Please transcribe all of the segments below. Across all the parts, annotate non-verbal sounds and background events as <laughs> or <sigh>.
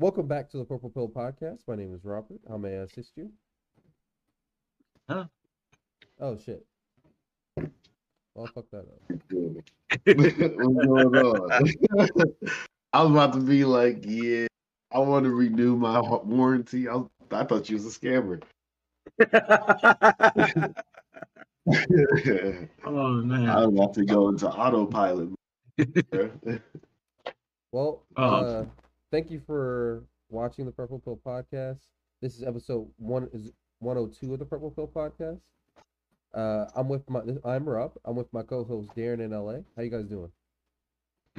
Welcome back to the Purple Pill Podcast. My name is Robert. How may I assist you? Huh? Oh shit. Well, fuck that up. What's going on? I was about to be like, yeah, I want to renew my warranty. I, was, I thought you was a scammer. <laughs> <laughs> oh man. I was about to go into autopilot. <laughs> Well, Oh. Uh, thank you for watching the Purple Pill Podcast. This is episode one is 102 of the Purple Pill Podcast. Uh, I'm with my I'm Rob. I'm with my co-host Darren in LA. How you guys doing?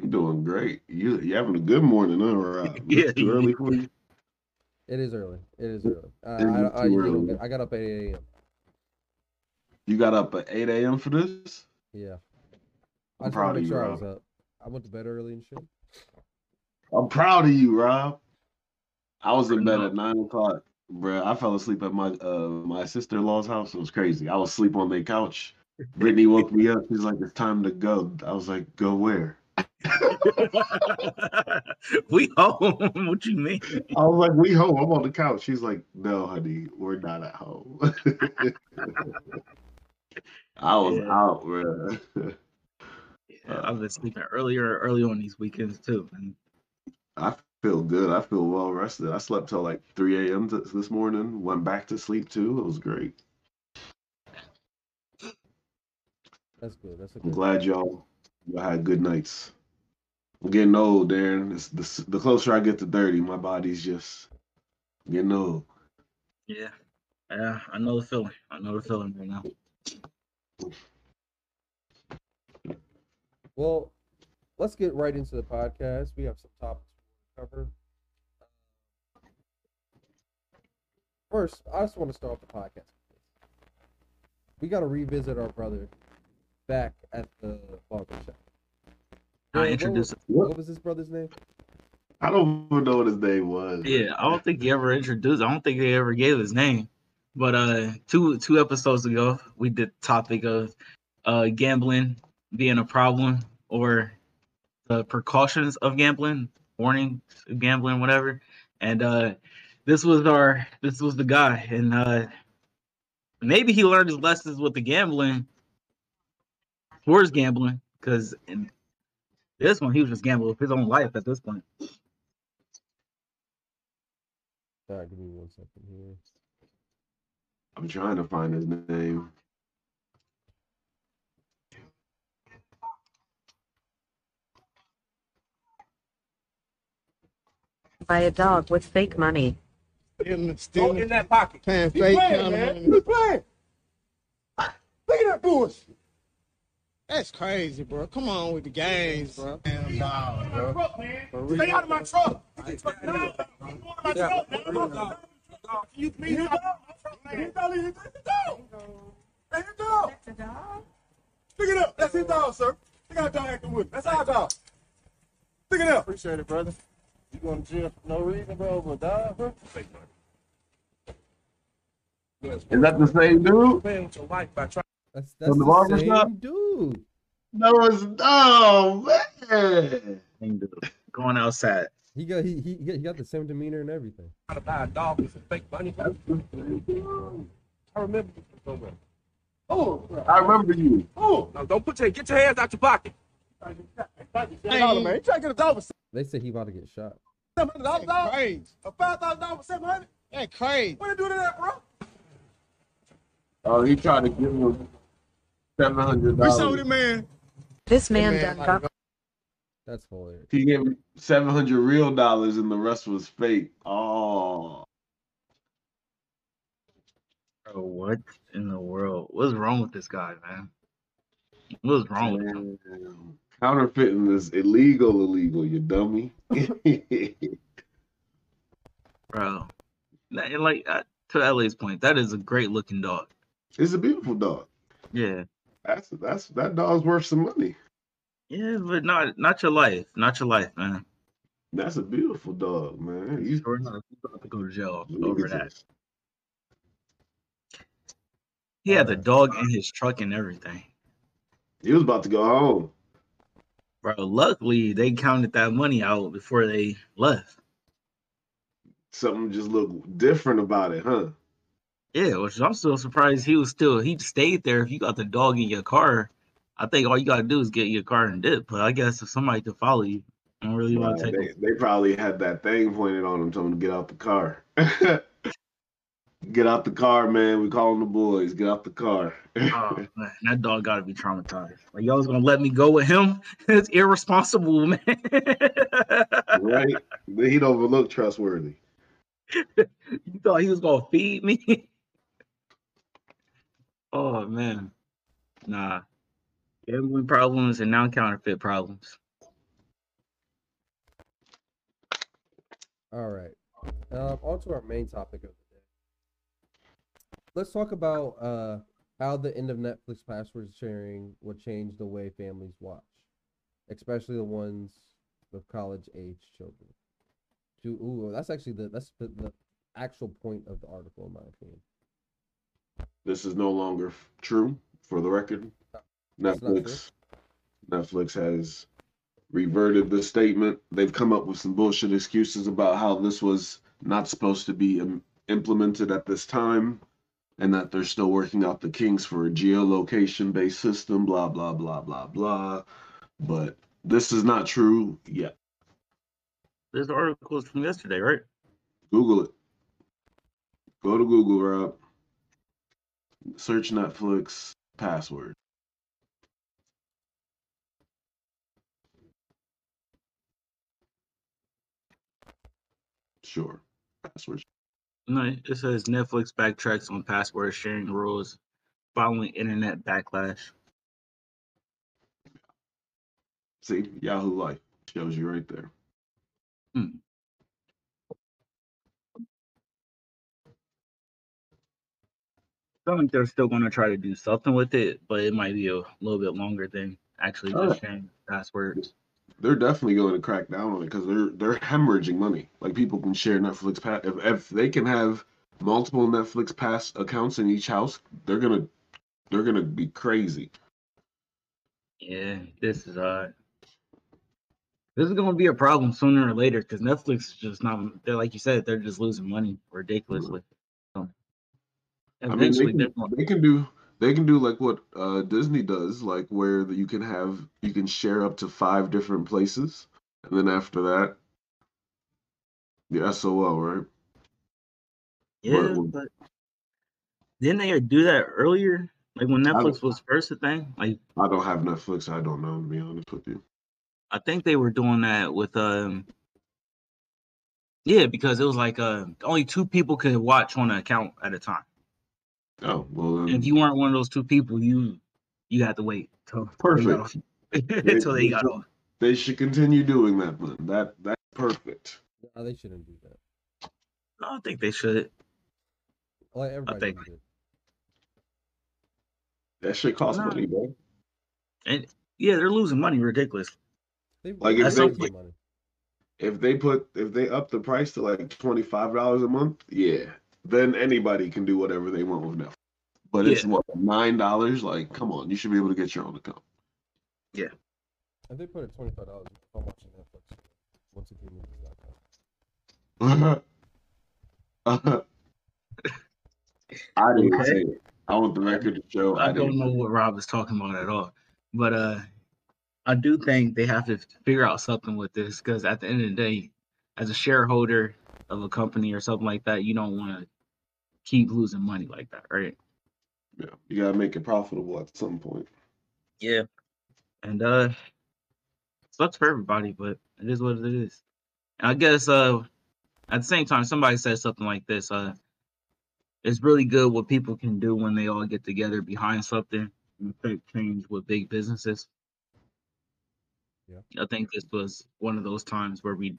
I'm doing great. You you having a good morning, huh? Rob? <laughs> Yeah, It's too early for you. It is early. It is early. Uh, It is I, I, too usually don't early. get- I got up at 8 a.m. You got up at 8 a.m. for this? Yeah. I I'm just wanted proud to of make you, sure I was up. I went to bed early and shit. I'm proud of you, Rob. I was in bed at nine o'clock, bruh. I fell asleep at my uh my sister in law's house. It was crazy. I was asleep on their couch. Brittany woke me up. She's like, "It's time to go." I was like, "Go where?" <laughs> we home. what you mean? I was like, "We home." I'm on the couch. She's like, "No, honey, we're not at home." <laughs> I was Yeah. out, bruh. Yeah, I've been sleeping earlier, early on these weekends too. And I feel good. I feel well rested. I slept till like 3 a.m. th- this morning. Went back to sleep too. It was great. That's good. That's a I'm glad y'all y'all had good nights. I'm getting old, Darren. It's the, the closer I get to 30, my body's just getting old. yeah, yeah, I know the feeling. I know the feeling right now. Well, let's get right into the podcast. We have some topics to cover. First, I just want to start off the podcast. We got to revisit our brother back at the barber shop. I What- introduced. What, what was his brother's name? I don't even know what his name was. Yeah, I don't think he ever introduced. I don't think they ever gave his name. But uh, two two episodes ago, we did the topic of uh gambling being a problem or the precautions of gambling, warnings of gambling, whatever. And uh, this was our this was the guy, and uh, maybe he learned his lessons with the gambling towards gambling, because in this one he was just gambling with his own life at this point. All right, give me one second here. I'm trying to find his name. By a dog with fake money. Stealing, Go stealing, in that pocket. paying He's fake playing, man. of He's playing. Look at that bullshit. That's crazy, bro. Come on with the games, bro. Damn dog, bro. Truck, man. Stay out of my truck. Get your fucking out of my truck. man. I'm not- You please get out of my truck, man. His dog, his dog. That's his dog. That's a dog? Pick it up. That's his dog, sir. Look how dog acting with. That's our dog. Pick it up. Appreciate it, brother. You going to jail for no reason, bro, over a dog, bro? Is that the same dude? Playing with your life by trying. That's that's From the the, same shop? dude. No, it's oh man. thing. Going outside. He got he he he got the same demeanor and everything. to buy a dog with some fake money. I remember you so well. Oh, I remember you. oh! Now don't put your get your hands out your pocket. Hey, man, you try to get a dog for They said he about to get shot. seven hundred dollars, That's dog? crazy. A five thousand dollars for seven hundred? That's crazy. What they do to that, bro? Oh, he tried to give him seven hundred We sold dollars. it, man. This man, man, done like, got That's hilarious. He gave him seven hundred real dollars, and the rest was fake. Oh, Bro, what in the world? What's wrong with this guy, man? What's wrong with him? damn. Counterfeiting is illegal. Illegal, you dummy. <laughs> Bro. Like uh, to LA's point, that is a great looking dog. it's a beautiful dog. Yeah. That's that's that dog's worth some money. Yeah, but not not your life. Not your life, man. That's a beautiful dog, man. You Sure enough, you about to go to jail over that. this. He had the Uh, dog in his truck and everything. He was about to go home. Bro, luckily they counted that money out before they left. Something just looked different about it, huh? Yeah, which I'm still surprised he was still he stayed there. If you got the dog in your car, I think all you gotta do is get your car and dip. But I guess if somebody could follow you, I don't really want to take. they, they probably had that thing pointed on them, telling them to get out the car. <laughs> get out the car, man. We calling the boys. Get out the car. Oh <laughs> man, that dog gotta be traumatized. Like y'all was gonna let me go with him? <laughs> It's irresponsible, man. right? He don't even look trustworthy. <laughs> you thought he was gonna feed me? oh man, nah. Gambling problems and non-counterfeit problems. All right. Um, on to our main topic of the day. Let's talk about uh, how the end of Netflix password sharing will change the way families watch, especially the ones with college age children. To ooh, that's actually the that's the, the actual point of the article, in my opinion. This is no longer f- true, for the record. That's Netflix, Netflix has reverted the statement. They've come up with some bullshit excuses about how this was not supposed to be im- implemented at this time, and that they're still working out the kinks for a geolocation-based system. Blah blah blah blah blah. But this is not true yet. This article is from yesterday, right? Google it. Go to Google, Rob. Search Netflix password. Sure. Password. No, it says Netflix backtracks on password sharing rules following internet backlash. See, Yahoo Life shows you right there. Hmm. I think they're still going to try to do something with it, but it might be a little bit longer than actually just sharing passwords. They're definitely going to crack down on it because they're they're hemorrhaging money. Like people can share Netflix pass if if they can have multiple Netflix pass accounts in each house, they're gonna they're gonna be crazy. Yeah, this is uh, this is going to be a problem sooner or later because Netflix is just not. They're like you said, they're just losing money ridiculously. So I mean, they eventually, can, they can do they can do like what uh, Disney does, like where you can have you can share up to five different places, and then after that, the SOL, right? Yeah, but- but didn't they do that earlier? Like when Netflix was first a thing. Like I don't have Netflix. I don't know to be honest with you. I think they were doing that with um. Yeah, because it was like uh only two people could watch on an account at a time. Oh well, then, And if you weren't one of those two people, you you had to wait till Perfect. off. until they got off. <laughs> they should continue doing that. Then that that's perfect. No, they shouldn't do that. I don't think they should. Like everybody think- does it. That shit costs No. money, bro. And yeah, they're losing money ridiculous. They, Like, if they- the money. If they put if they up the price to like twenty five dollars a month, yeah, then anybody can do whatever they want with Netflix. But it's what nine dollars. Like, come on, you should be able to get your own account. Yeah. If they put it twenty five dollars, I'm watching Netflix. Once again, <laughs> I didn't Okay. say it. I want the record to show. I don't know what Rob is talking about at all. But uh I do think they have to figure out something with this because at the end of the day, as a shareholder of a company or something like that, you don't want to keep losing money like that, right? Yeah, you gotta make it profitable at some point. Yeah. And uh sucks for everybody, but it is what it is. And I guess uh at the same time somebody said something like this, uh it's really good what people can do when they all get together behind something and affect change with big businesses. Yeah. I think this was one of those times where we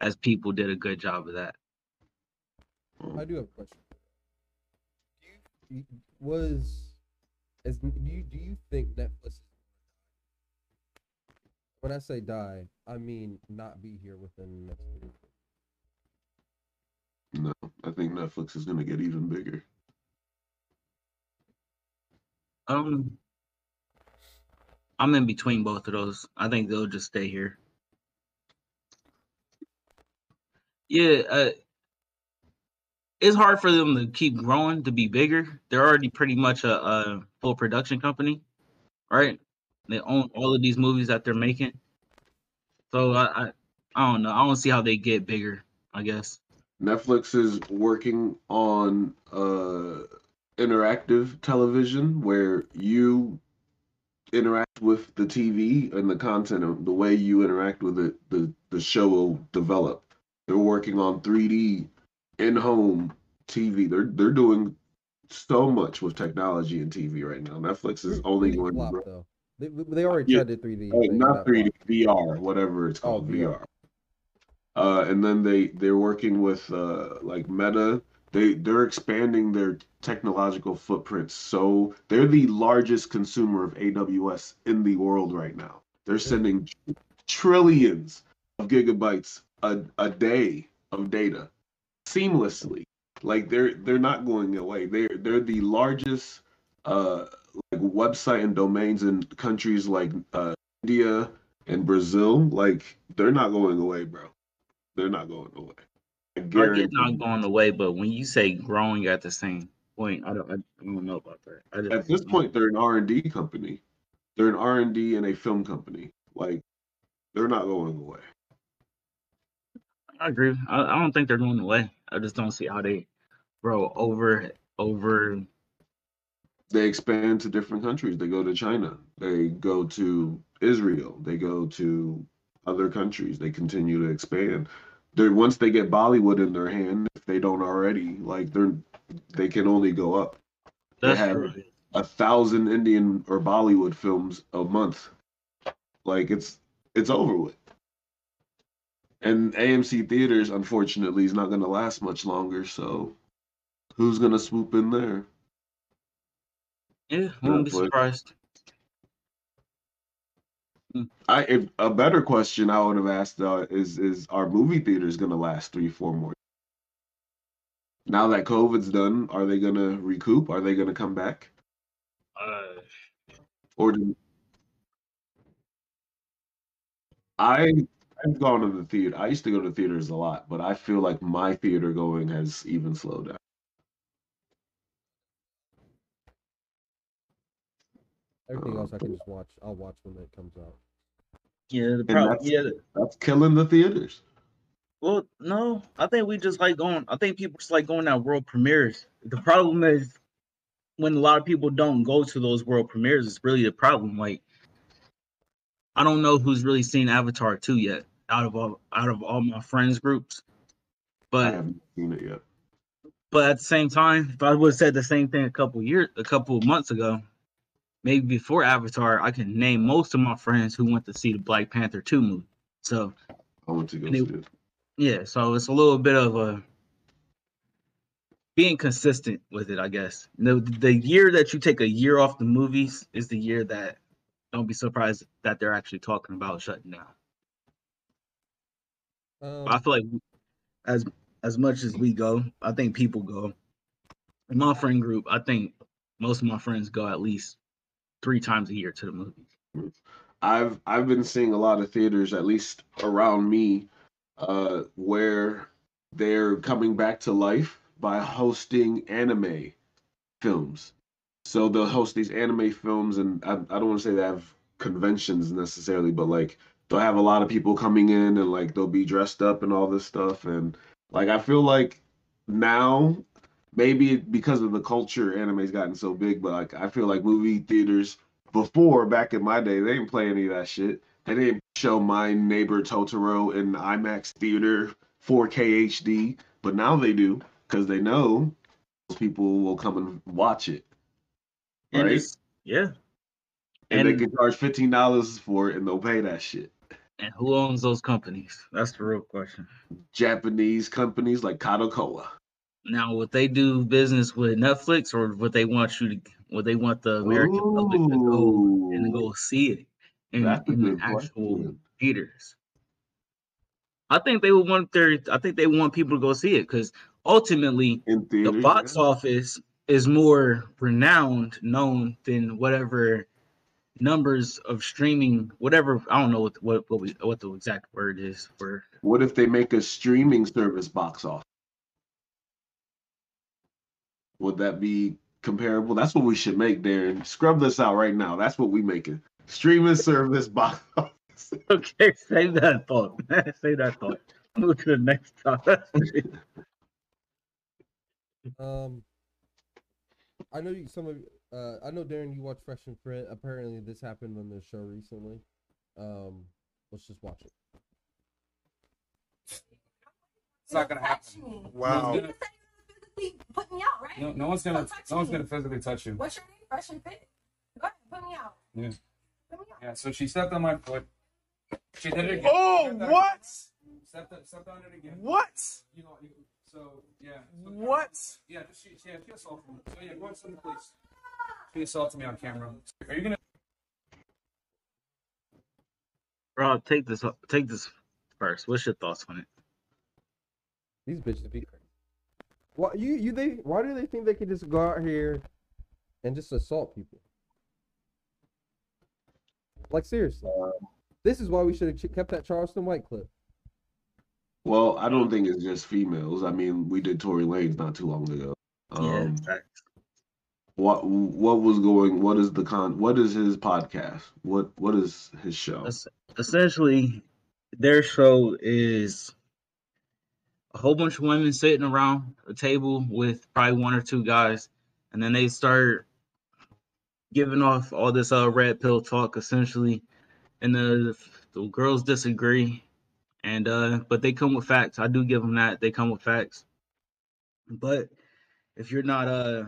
as people did a good job of that. I do have a question. Do you, was as do you do you think Netflix? When I say die, I mean not be here within the next three. No, I think Netflix is gonna get even bigger. Um I'm in between both of those. I think they'll just stay here. Yeah, uh, it's hard for them to keep growing to be bigger. They're already pretty much a, a full production company, right? They own all of these movies that they're making. So I, I, I don't know. I don't see how they get bigger. I guess. Netflix is working on uh interactive television where you interact with the TV and the content the way you interact with it, the the show will develop. They're working on 3D in-home TV. They're they're doing so much with technology and TV right now. Netflix is only going flop, to though. They, they already Yeah. tried to 3D. Oh, not 3D, flopped. VR, whatever it's Oh, called, VR. VR. Uh, and then they they're working with uh, like Meta. They they're expanding their technological footprint. So they're the largest consumer of AWS in the world right now. They're sending trillions of gigabytes a, a day of data seamlessly. Like they're they're not going away. They're they're the largest uh like website and domains in countries like uh India and Brazil, like they're not going away, bro. They're not going away. I I get guarantee not going away, but when you say growing at the same point, I don't, I don't know about that. I just, At this point, they're an R and D company. They're an R and D and a film company. Like they're not going away. I agree. I, I don't think they're going away. I just don't see how they grow over over. They expand to different countries. They go to China. They go to Israel. They go to other countries. They continue to expand. They're once they get Bollywood in their hand, if they don't already, like they're they can only go up. They That's have true. a thousand Indian or Bollywood films a month. Like it's it's over with. And AMC theaters, unfortunately, is not going to last much longer. So, who's going to swoop in there? Yeah, I won't be surprised. I if, a better question I would have asked uh, is is are movie theaters going to last three four more? Now that COVID's done, are they going to recoup? Are they going to come back? Uh, Or do I I've gone to the theater. I used to go to theaters a lot, but I feel like my theater going has even slowed down. Everything uh, else I can just watch. I'll watch when it comes out. yeah, the problem. that's- Yeah, That's killing the theaters. Well, no, I think we just like going. I think people just like going at world premieres. The problem is when a lot of people don't go to those world premieres. It's really the problem. Like, I don't know who's really seen Avatar two yet out of all out of all my friends groups. But I haven't seen it yet. but at the same time, if I would have said the same thing a couple years, a couple of months ago, maybe before Avatar, I can name most of my friends who went to see the Black Panther two movie. So I want to go see it- it. yeah, so it's a little bit of a being consistent with it, I guess. The the year that you take a year off the movies is the year that don't be surprised that they're actually talking about shutting down. Um, I feel like as as much as we go, I think people go. In my friend group, I think most of my friends go at least three times a year to the movies. I've I've been seeing a lot of theaters, at least around me, uh, where they're coming back to life by hosting anime films. So they'll host these anime films, and I, I don't want to say they have conventions necessarily, but like they'll have a lot of people coming in, and like they'll be dressed up and all this stuff, and like I feel like now maybe because of the culture anime's gotten so big, but like I feel like movie theaters before back in my day, they didn't play any of that shit. They didn't show my neighbor Totoro in IMAX theater 4K HD, but now they do because they know people will come and watch it, And Right. yeah. and, they can charge fifteen dollars for it, and they'll pay that shit. And who owns those companies? That's the real question. Japanese companies like Coca-Cola. Now, would they do business with Netflix, or would they want you to? Would they want the American public to go and go see it in, in the actual question. theaters? I think they would want their. I think they want people to go see it because ultimately the box yeah. office is more renowned, known than whatever numbers of streaming, whatever. I don't know what what what, we, what the exact word is for. What if they make a streaming service box office? Would that be comparable? That's what we should make, Darren. Scrub this out right now. That's what we making. Streaming service box. office. <laughs> Okay, save that thought. <laughs> save that thought. Move to the next topic. <laughs> Um, I know you, some of uh, I know Darren, you watch Fresh and Fit. Apparently, this happened on the show recently. Um, let's just watch it. It's not gonna happen. Wow. No one's gonna, Put me out, right? no, no one's gonna, no one's me. gonna physically touch you. What's your name? Fresh and fit. Go ahead, put me out. Yeah. Put me out. Yeah. So she stepped on my foot. She did it again. Oh, what? Stepped, up, stepped on it again. What? You know, so yeah. So, What? Yeah, just she, yeah, she assaulted me. So yeah, go ahead, send the police. She assaulted me on camera. Are you gonna? Rob, take this. Take this first. What's your thoughts on it? These bitches be crazy. Why you you they? Why do they think they can just go out here and just assault people? Like seriously, this is why we should have kept that Charleston White clip. Well, I don't think it's just females. I mean, we did Tory Lanez not too long ago. yeah, Um, facts. What what was going? What is the con? What is his podcast? What what is his show? Essentially, their show is a whole bunch of women sitting around a table with probably one or two guys, and then they start giving off all this uh red pill talk essentially, and the the girls disagree, and uh but they come with facts. I do give them that they come with facts, but if you're not uh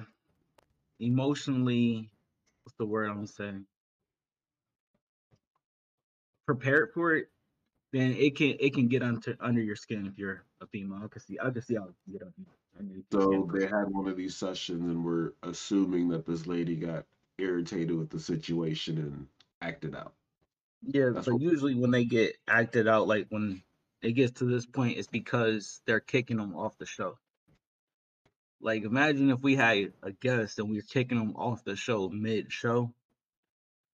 emotionally, what's the word I'm saying? prepared for it, then it can it can get under under your skin if you're a female. I can see I can see how it can get under, So they had one of these sessions, and we're assuming that this lady got irritated with the situation and acted out. Yeah, That's but usually when they get acted out, like when it gets to this point, it's because they're kicking them off the show. Like imagine if we had a guest and we were kicking them off the show mid show,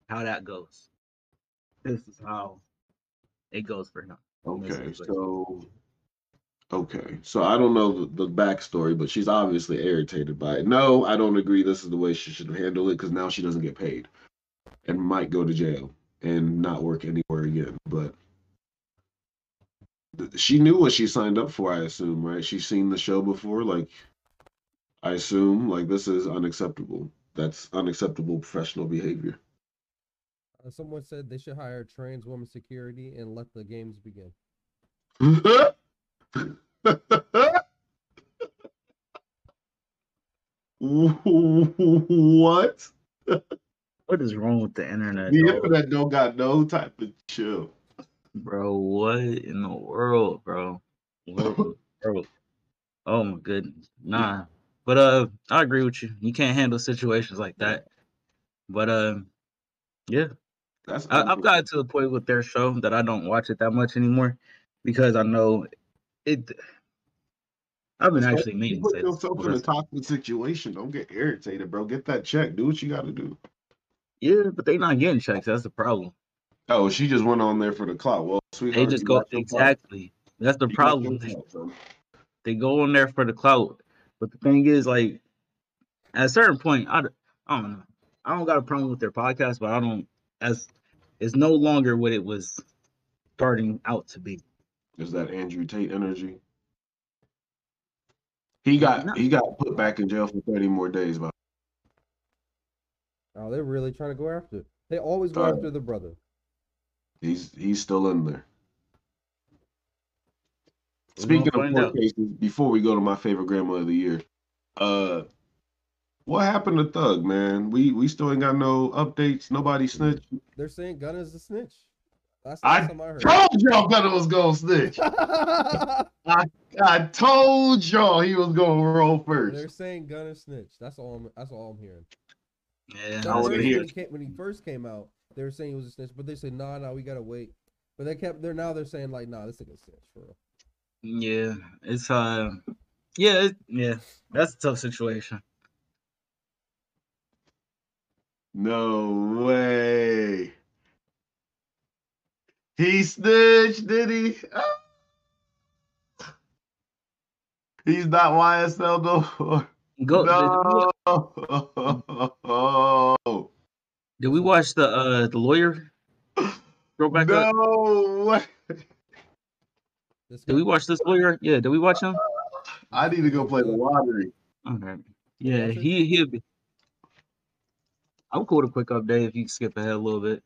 how that goes. This is how it goes for him. Okay, so okay, so I don't know the, the backstory, but she's obviously irritated by it. No, I don't agree. This is the way she should handle it because now she doesn't get paid and might go to jail and not work anywhere again. But she knew what she signed up for. I assume, right? She's seen the show before. Like, I assume, like this is unacceptable. That's unacceptable professional behavior. Uh, someone said they should hire trans woman security and let the games begin. <laughs> what? What is wrong with the internet? The dog? internet don't got no type of chill. Bro, what in the world, bro? What in the world? Oh my goodness. Nah. But uh I agree with you. You can't handle situations like that. But um yeah. That's I, I've gotten to the point with their show that I don't watch it that much anymore because I know it I've been actually meaning to put yourself in a toxic situation. Don't get irritated, bro. Get that check. Do what you got to do. Yeah, but they not getting checks. That's the problem. Oh, she just went on there for the clout. Well, sweetheart, They just go exactly. That's the You problem. clout, they go in there for the clout. But the thing is, like, at a certain point, I don't know. I don't got a problem with their podcast, but I don't as it's no longer what it was starting out to be. Is that Andrew Tate energy? He got No. he got put back in jail for thirty more days. But Oh, they're really trying to go after. it. They always go Uh, after the brother. he's he's still in there. We're Speaking of court cases, before we go to my favorite grandma of the year, uh, what happened to Thug, man? We we still ain't got no updates. Nobody snitched. They're saying Gunna's a snitch. That's the I I told y'all Gunna was gonna snitch. <laughs> I I told y'all he was gonna roll first. They're saying Gunna snitch. That's all. I'm, that's all I'm hearing. Yeah, At I wanna hear when, he came, when he first came out, they were saying he was a snitch, but they said, "Nah, nah, we gotta wait." But they kept. They're now they're saying like, "Nah, this nigga's snitch for real." Yeah. It's uh, yeah, it, yeah. That's a tough situation. No way. He snitched, did he? Ah. He's not YSL no. Go. No. <laughs> Did we watch the uh the lawyer? Throw back up. No. This Did we watch this lawyer? Yeah. Did we watch him? I need to go play the lottery. Okay. Yeah. He he'll be. I'm cool with a quick update if you skip ahead a little bit.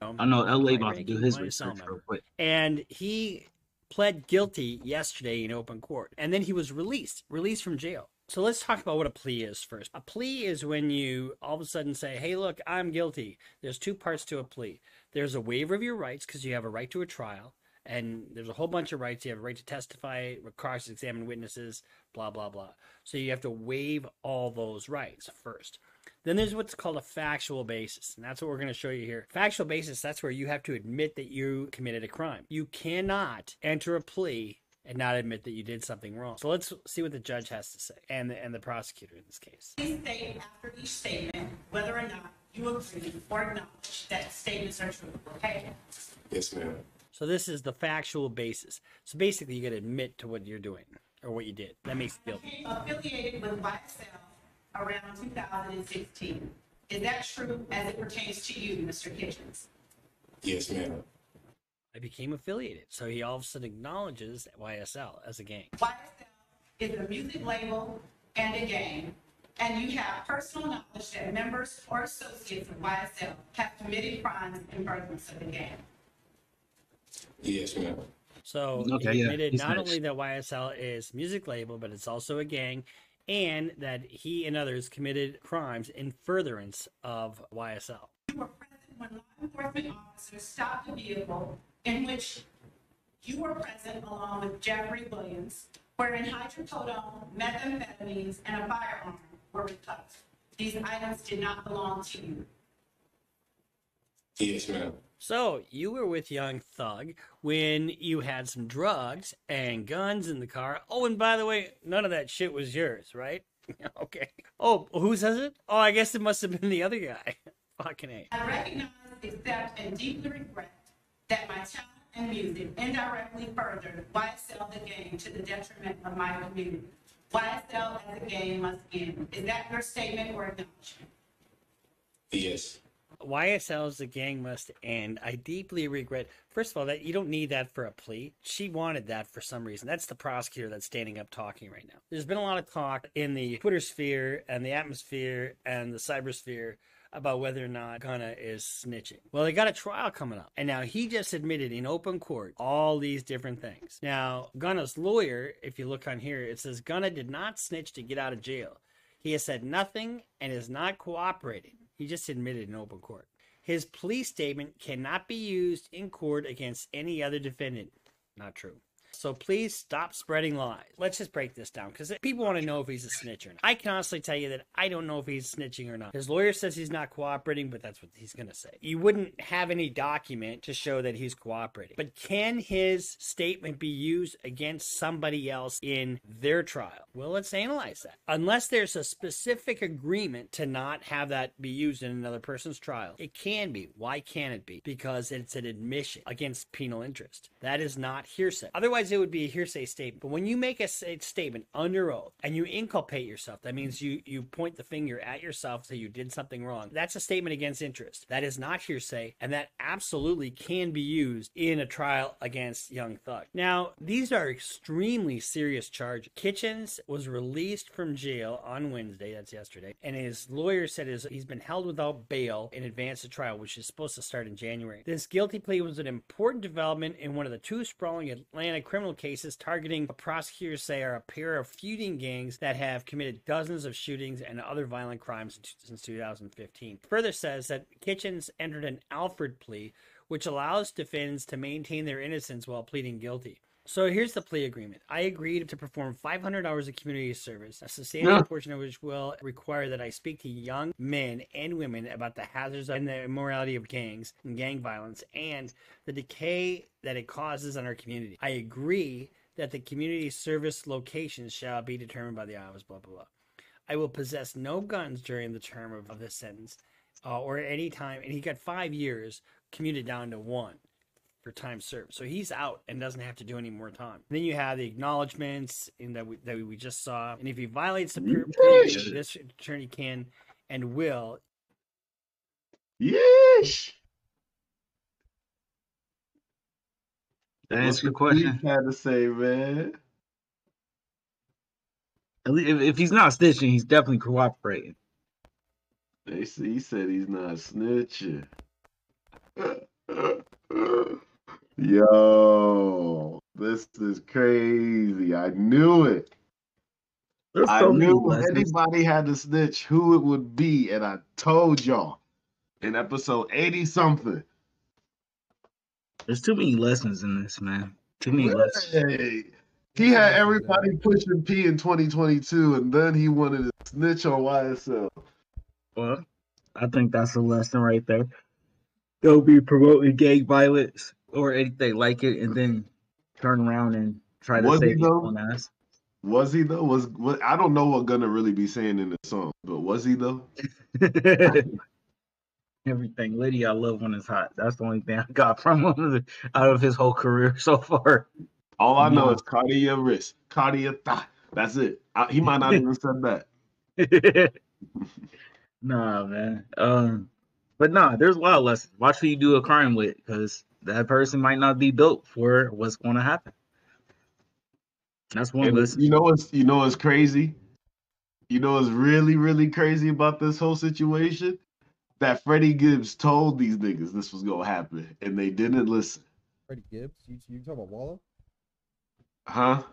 Um, I know LA about to do his research real quick. and he pled guilty yesterday in open court and then he was released released from jail so let's talk about what a plea is first a plea is when you all of a sudden say hey look i'm guilty there's two parts to a plea there's a waiver of your rights because you have a right to a trial and there's a whole bunch of rights you have a right to testify cross examine witnesses blah blah blah so you have to waive all those rights first then there's what's called a factual basis, and that's what we're going to show you here. Factual basis, that's where you have to admit that you committed a crime. You cannot enter a plea and not admit that you did something wrong. So let's see what the judge has to say, and the, and the prosecutor in this case. After each statement whether or not you agree or acknowledge that statements are true, okay? Yes, ma'am. So this is the factual basis. So basically, you got to admit to what you're doing or what you did. That makes you guilty. Affiliated with YSL around 2016. Is that true as it pertains to you, Mr. Kitchens? Yes, ma'am. I became affiliated. So he all of a sudden acknowledges YSL as a gang. YSL is a music label and a gang, and you have personal knowledge that members or associates of YSL have committed crimes in furtherance of the gang. Yes, ma'am. So Okay, he yeah, admitted he's not nice. only that YSL is music label, but it's also a gang, and that he and others committed crimes in furtherance of YSL. You were present when law enforcement officers stopped the vehicle in which you were present along with Jeffrey Williams, wherein hydrocodone, methamphetamines, and a firearm were recovered. These items did not belong to you. Yes, ma'am. So you were with Young Thug when you had some drugs and guns in the car. Oh, and by the way, none of that shit was yours, right? <laughs> okay. Oh, who says it? Oh, I guess it must have been the other guy. <laughs> Fucking A. I recognize, accept, and deeply regret that my talent and music indirectly furthered YSL the game to the detriment of my community. YSL as a game must end. Is that your statement or acknowledgement? Yes. YSL's The Gang Must End. I deeply regret, first of all, that you don't need that for a plea. She wanted that for some reason. That's the prosecutor that's standing up talking right now. There's been a lot of talk in the Twitter sphere and the atmosphere and the cybersphere about whether or not Gunna is snitching. Well, they got a trial coming up, and now he just admitted in open court all these different things. Now, Gunna's lawyer, if you look on here, it says Gunna did not snitch to get out of jail. He has said nothing and is not cooperating. He just admitted in open court. His plea statement cannot be used in court against any other defendant. Not true. So please stop spreading lies. Let's just break this down because people want to know if he's a snitch or not. I can honestly tell you that I don't know if he's snitching or not. His lawyer says he's not cooperating, but that's what he's going to say. You wouldn't have any document to show that he's cooperating. But can his statement be used against somebody else in their trial? Well, let's analyze that. Unless there's a specific agreement to not have that be used in another person's trial, it can be. Why can't it be? Because it's an admission against penal interest. That is not hearsay. Otherwise, it would be a hearsay statement. But when you make a statement under oath and you inculpate yourself, that means you you point the finger at yourself so you did something wrong. That's a statement against interest. That is not hearsay, and that absolutely can be used in a trial against Young Thug. Now, these are extremely serious charges. Kitchens was released from jail on Wednesday, that's yesterday, and his lawyer said his, he's been held without bail in advance of trial, which is supposed to start in January. This guilty plea was an important development in one of the two sprawling Atlanta criminal cases targeting what prosecutors say are a pair of feuding gangs that have committed dozens of shootings and other violent crimes since 2015. Further says that Kitchens entered an Alford plea, which allows defendants to maintain their innocence while pleading guilty. So here's the plea agreement. I agreed to perform 500 hours of community service, a substantial Yeah. portion of which will require that I speak to young men and women about the hazards and the immorality of gangs and gang violence and the decay that it causes on our community. I agree that the community service locations shall be determined by the Iowas, blah, blah, blah. I will possess no guns during the term of, of this sentence uh, or at any time. And he got five years commuted down to one. For time served. So he's out and doesn't have to do any more time. then you have the acknowledgments in that we, that we just saw. And if he violates the per- Yeesh. this attorney can and will Yeesh. That answer your What question. had to say, man. At least if, if he's not snitching, he's definitely cooperating. They see, he said he's not snitching. <laughs> Yo, this is crazy. I knew it. There's I knew if anybody had to snitch who it would be, and I told y'all in episode 80 something. There's too many lessons in this, man. Too many lessons. Hey, he had everybody pushing P in 2022, and then he wanted to snitch on YSL. Well, I think that's a lesson right there. Don't be promoting gang violence or anything like it, and then turn around and try to Was he save your own ass. Was he though? Was, was I don't know what Gunna really be saying in the song, but was he though? <laughs> Everything, Liddy, I love when it's hot. That's the only thing I got from him <laughs> out of his whole career <laughs> so far. All I know No. is cardio wrist, cardio thigh. That's it. I, he might not even said that. nah, man. Um, but nah, there's a lot of lessons. Watch who you do a crime with, because that person might not be built for what's going to happen. That's one And lesson. you know what's you know what's crazy? You know what's really really crazy about this whole situation? That Freddie Gibbs told these niggas this was gonna happen, and they didn't listen. Freddie Gibbs. You you talking about Wallow? Huh?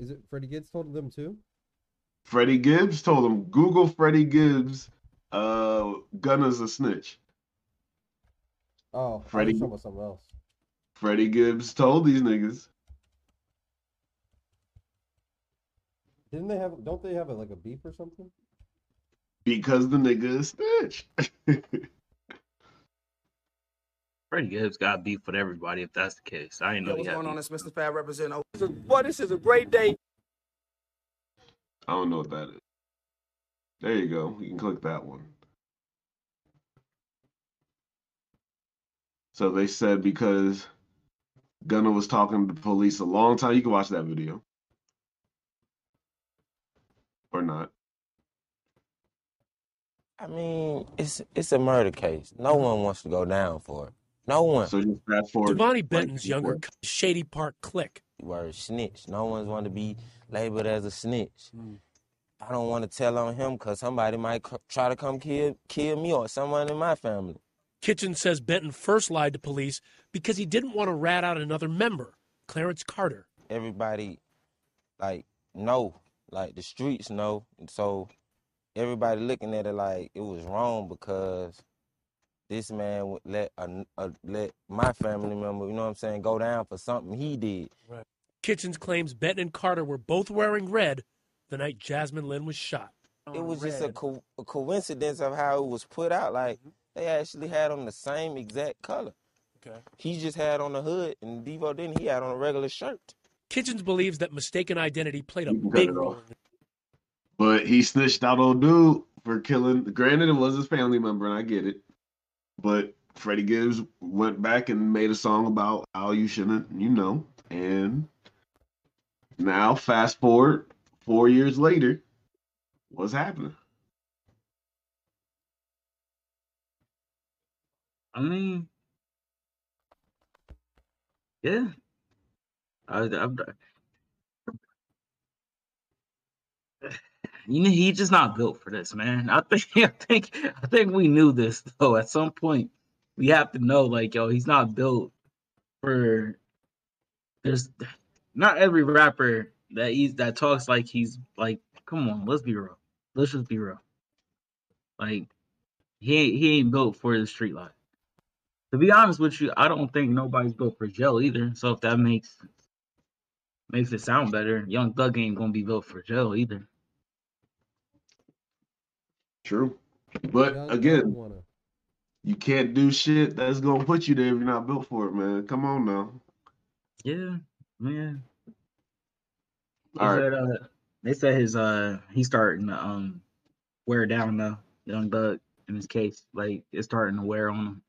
Is it Freddie Gibbs told them too? Freddie Gibbs told them Google Freddie Gibbs. Uh, Gunna's a snitch. Oh, I Freddie- talking about something else. Freddie Gibbs told these niggas. Didn't they have? Don't they have a, like a beef or something? Because the nigga is snitch. <laughs> Freddie Gibbs got beef with everybody if that's the case. I didn't know Yo, what's had going on? beef. It's Mr. Fab representing. Oh, boy, this is a great day. I don't know what that is. There you go. You can click that one. So they said because Gunna was talking to the police a long time. You can watch that video. Or not. I mean, it's it's a murder case. No one wants to go down for it. No one. So just fast forward. Devontae Benton's younger cousin, Shady Park Click. Word snitch. No one's want to be labeled as a snitch. Hmm. I don't want to tell on him because somebody might c- try to come kill kill me or someone in my family. Kitchen says Benton first lied to police because he didn't want to rat out another member, Clarence Carter. Everybody, like, know, like the streets know, and so everybody looking at it like it was wrong because this man would let a, a let my family member, you know what I'm saying, go down for something he did. Right. Kitchens claims Benton and Carter were both wearing red the night Jasmine Lynn was shot. it was just a, co- a coincidence of how it was put out. Like mm-hmm. They actually had on the same exact color. Okay. He just had on the hood, and Devo didn't. He had on a regular shirt. Kitchens believes that mistaken identity played a You can cut big role. But he snitched out on dude for killing. Granted, it was his family member, and I get it. But Freddie Gibbs went back and made a song about how you shouldn't, you know. And now, fast forward four years later, what's happening? I mean, yeah. I, I'm, <laughs> you know, he's just not built for this, man. I think, <laughs> I think, I think we knew this though. At some point, we have to know, like, yo, he's not built for. There's not every rapper that he's that talks like he's like. Come on, let's be real. Let's just be real. Like, he he ain't built for the street life. To be honest with you, I don't think nobody's built for jail either. So if that makes makes it sound better, Young Thug ain't gonna be built for jail either. True. But again, you can't do shit that's gonna put you there if you're not built for it, man. Come on now. Yeah, man. They All right. said, uh, they said his uh he's starting to um wear down though, Young Thug in his case. Like it's starting to wear on him.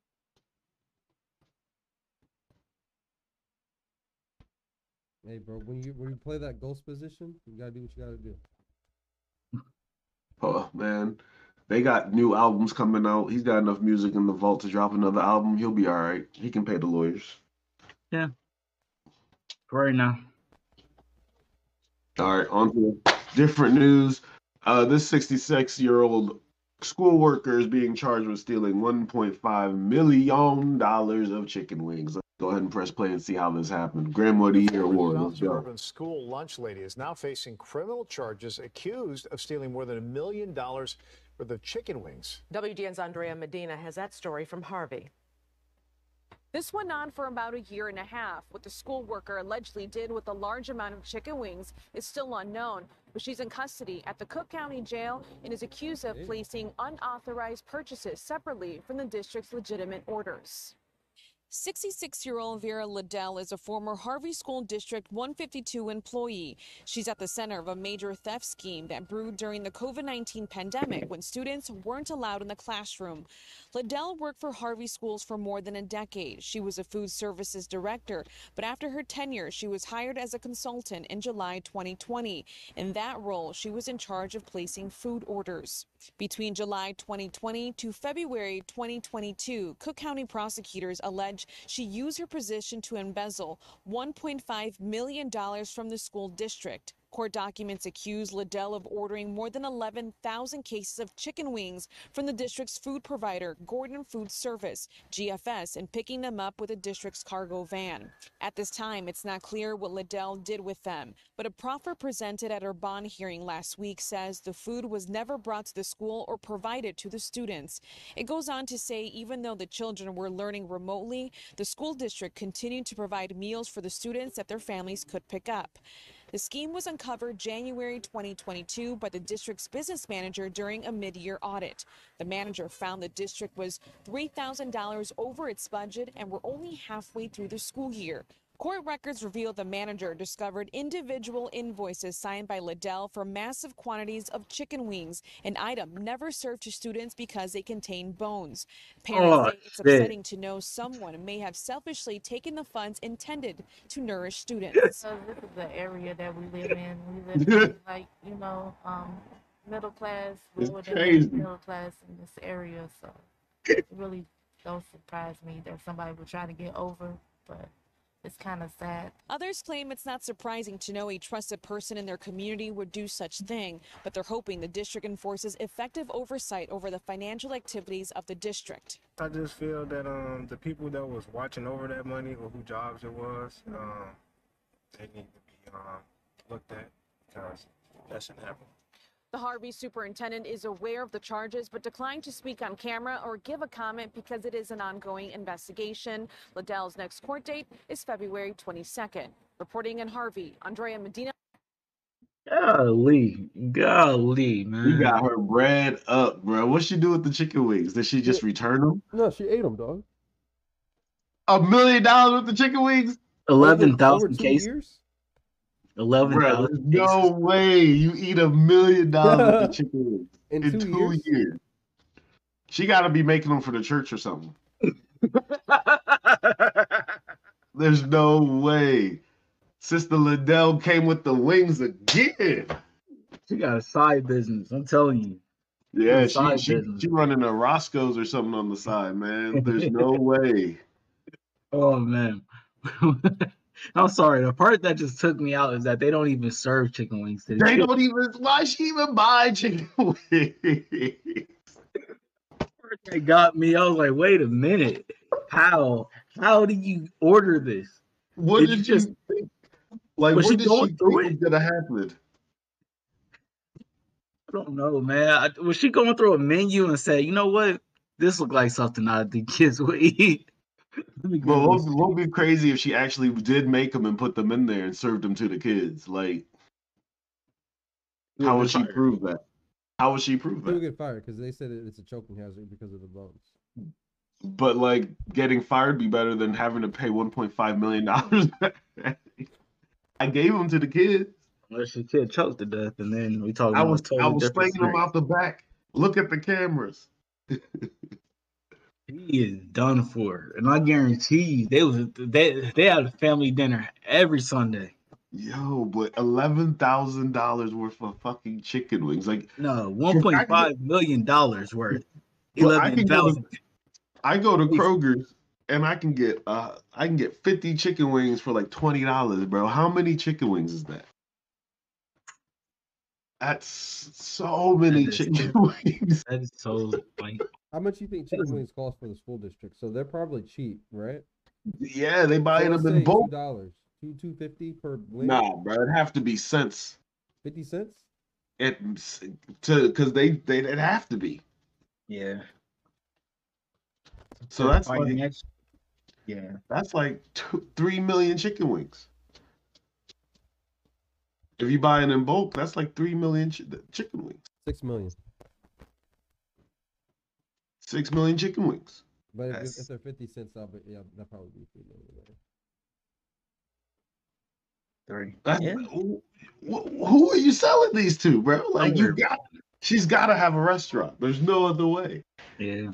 Hey, bro, when you when you play that ghost position, you gotta do what you gotta do. Oh man, they got new albums coming out. He's got enough music in the vault to drop another album. He'll be all right. He can pay the lawyers. Yeah. For right now. All right, on to different news. Uh, this 66 year old school worker is being charged with stealing 1.5 million dollars of chicken wings. Let's go ahead and press play and see how this happened. Grandma, the year award. South Suburban school lunch lady is now facing criminal charges accused of stealing more than a million dollars worth of chicken wings. WGN's Andrea Medina has that story from Harvey. This went on for about a year and a half. What the school worker allegedly did with a large amount of chicken wings is still unknown, but she's in custody at the Cook County Jail and is accused of placing unauthorized purchases separately from the district's legitimate orders. 66 year old Vera Liddell is a former Harvey School District 152 employee. She's at the center of a major theft scheme that brewed during the COVID 19 pandemic when students weren't allowed in the classroom. Liddell worked for Harvey Schools for more than a decade. She was a food services director, but after her tenure, she was hired as a consultant in July 2020. In that role, she was in charge of placing food orders. Between July 2020 to February 2022, Cook County prosecutors allege she used her position to embezzle $1.5 million from the school district. Court documents accuse Liddell of ordering more than 11,000 cases of chicken wings from the district's food provider, Gordon Food Service, GFS, and picking them up with the district's cargo van. At this time, it's not clear what Liddell did with them, but a proffer presented at her bond hearing last week says the food was never brought to the school or provided to the students. It goes on to say even though the children were learning remotely, the school district continued to provide meals for the students that their families could pick up. The scheme was uncovered January 2022 by the district's business manager during a mid-year audit. The manager found the district was $3,000 over its budget and were only halfway through the school year. Court records reveal the manager discovered individual invoices signed by Liddell for massive quantities of chicken wings, an item never served to students because they contain bones. Parents Oh, say it's shit. upsetting to know someone may have selfishly taken the funds intended to nourish students. So this is the area that we live in. We live in <laughs> like, you know, um, middle class, lower than middle class in this area. So <laughs> it really don't surprise me that somebody would try to get over, but it's kind of sad. Others claim it's not surprising to know a trusted person in their community would do such thing, but they're hoping the district enforces effective oversight over the financial activities of the district. I just feel that um the people that was watching over that money or who jobs it was, um, they need to be um looked at because that shouldn't happen. The Harvey superintendent is aware of the charges but declined to speak on camera or give a comment because it is an ongoing investigation. Liddell's next court date is February 22nd. Reporting in Harvey, Andrea Medina. Golly, golly, man. We got her bread up, bro. What she do with the chicken wings? Did she just return them? No, she ate them, dog. A million dollars with the chicken wings? Eleven Over cases. years? Eleven Bro, no way you eat a million dollars with the <laughs> chicken wings In in two two, years? years? She got to be making them for the church or something. <laughs> There's no way. Sister Liddell came with the wings again. She got a side business. I'm telling you. Yeah, she, she, she running a Roscoe's or something on the side, man. There's no <laughs> way. Oh man. I'm sorry. The part that just took me out is that they don't even serve chicken wings today. They don't even. Why she even buy chicken <laughs> wings? They got me. I was like, wait a minute. How? How do you order this? What Did did, you just- think? Like, what she did going she through think was gonna happen? I don't know, man. I, was she going through a menu and say, you know what? This look like something I think kids would eat. Let me go Well, what would, what would be crazy if she actually did make them and put them in there and served them to the kids? Like, how would she prove that? How would she prove People that? get fired because they said it's a choking hazard because of the bones. But like, getting fired be better than having to pay 1.5 million dollars. <laughs> I gave them to the kids. Unless your kid choked to death, and then we talk I was a totally I was different slinging them scenario. out the back. Look at the cameras. <laughs> He is done for, and I guarantee you, they was they they had a family dinner every Sunday. Yo, but eleven thousand dollars worth of fucking chicken wings. Like No, one point five million dollars worth. Go to, I go to Kroger's and I can get uh I can get 50 chicken wings for like $20, bro. How many chicken wings is that? That's so many That chicken so- <laughs> wings. That is so like How much do you think chicken wings cost for the school district? So they're probably cheap, right? Yeah, they buy So them let's in bulk. Two dollars, two two fifty per wing. Nah, bro, it'd have to be cents. fifty cents. It to because they they would have to be. yeah. So that's like next- yeah. that's like two, three million chicken wings. If you buy it in bulk, that's like three million chi- chicken wings. Six million. Six million chicken wings. But if, That's- if they're fifty cents, I'll be, yeah, that probably be three million. Right? Three. That's, Yeah. who, who are you selling these to, bro? Like you got, she's got to have a restaurant. There's no other way. Yeah.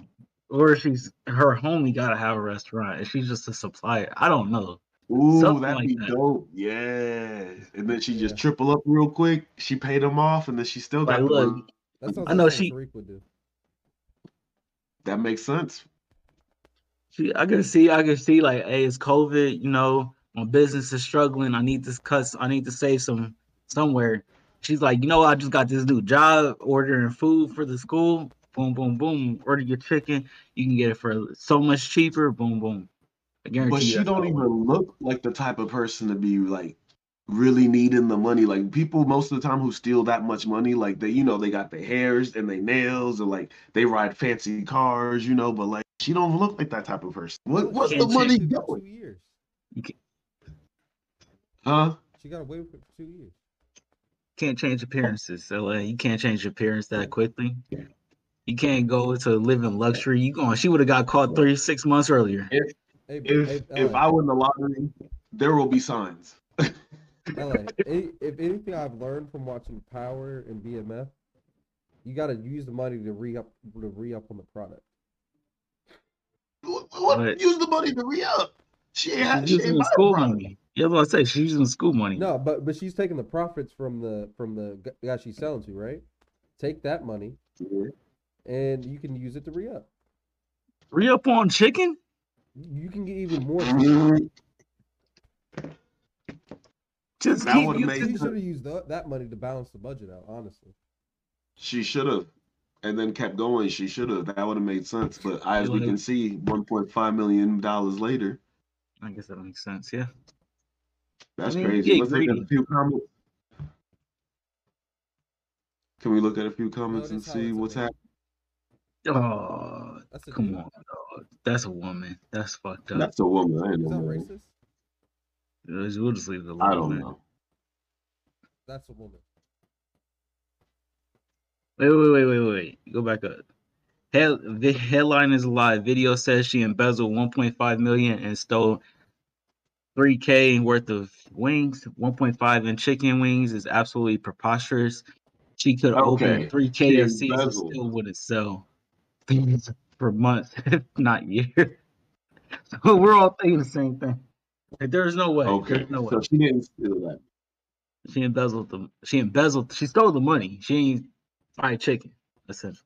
Or she's her homie gotta have a restaurant and she's just a supplier. I don't know. Ooh, Something that'd like be that. dope. Yeah. And then she just triple up real quick. She paid them off, and then she still got Like, the look, money. I know she- Tariq would do. That makes sense. She, I can see, I can see, like, hey, it's COVID. You know, my business is struggling. I need this cuts. I need to save some somewhere. She's like, you know, I just got this new job ordering food for the school. Boom, boom, boom. Order your chicken. You can get it for so much cheaper. Boom, boom. I guarantee But she don't even look like the type of person to be like really needing the money. Like people most of the time who steal that much money, like they, you know, they got their hairs and their nails, and like they ride fancy cars, you know. But like she don't look like that type of person. What, what's the money change- going? Two years. You can, Huh? She got away with it for two years. can't change appearances. So uh, you can't change your appearance that quickly. You can't go to live in luxury. You going? She would have got caught three, six months earlier. If Hey, if hey, if I win the lottery, there will be signs. LA, <laughs> any, if anything I've learned from watching Power and BMF, you got to use the money to re up to re up on the product. What, what But- use the money to re up? She ain't, had- She's she using ain't school the product. money. Yeah, what I say. She's using school money. No, but but she's taking the profits from the from the guy she's selling to, right? Take that money, and you can use it to re up. Re up on chicken? You can get even more. <laughs> Just That keep would've made She should have used tha- that money to balance the budget out. Honestly, She should have, and then kept going. She should have. That would have made sense. But as we can see, 1.5 million dollars later, I guess that makes sense. Yeah. that's I mean, crazy. Let's look at a few comments. Can we look at a few comments and see what's man. happening? Oh, that's a come on, dog. That's a woman. That's fucked up. That's a woman. I ain't Is no racist? We'll we'll just leave it alone. I don't man. know. That's a woman. Wait, wait, wait, wait, wait. Go back up. Head, the headline is live. Video says she embezzled 1.5 million and stole 3k worth of wings. 1.5 in chicken wings is absolutely preposterous. She could open Okay, 3 she KFCs and still wouldn't sell things <laughs> for months, if <laughs> not years. <laughs> So we're all thinking the same thing. Like, there's no way. Okay, no way. so she didn't steal that. She embezzled the. She embezzled. She stole the money. She ain't fried chicken. Essentially.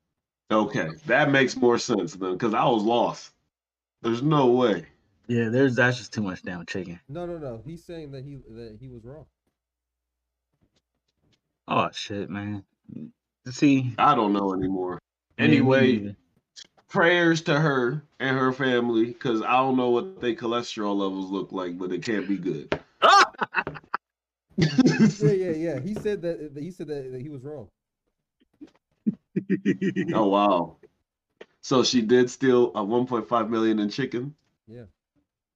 Okay, that makes more sense then, because I was lost. There's no way. Yeah, there's that's just too much damn chicken. No, no, no. He's saying that he that he was wrong. Oh shit, man. See, I don't know anymore. Anyway, neither. Prayers to her and her family, because I don't know what their cholesterol levels look like, but it can't be good. <laughs> yeah, yeah, yeah. He said that he said that, that he was wrong. <laughs> oh wow. So she did steal uh, a 1.5 million in chicken. Yeah.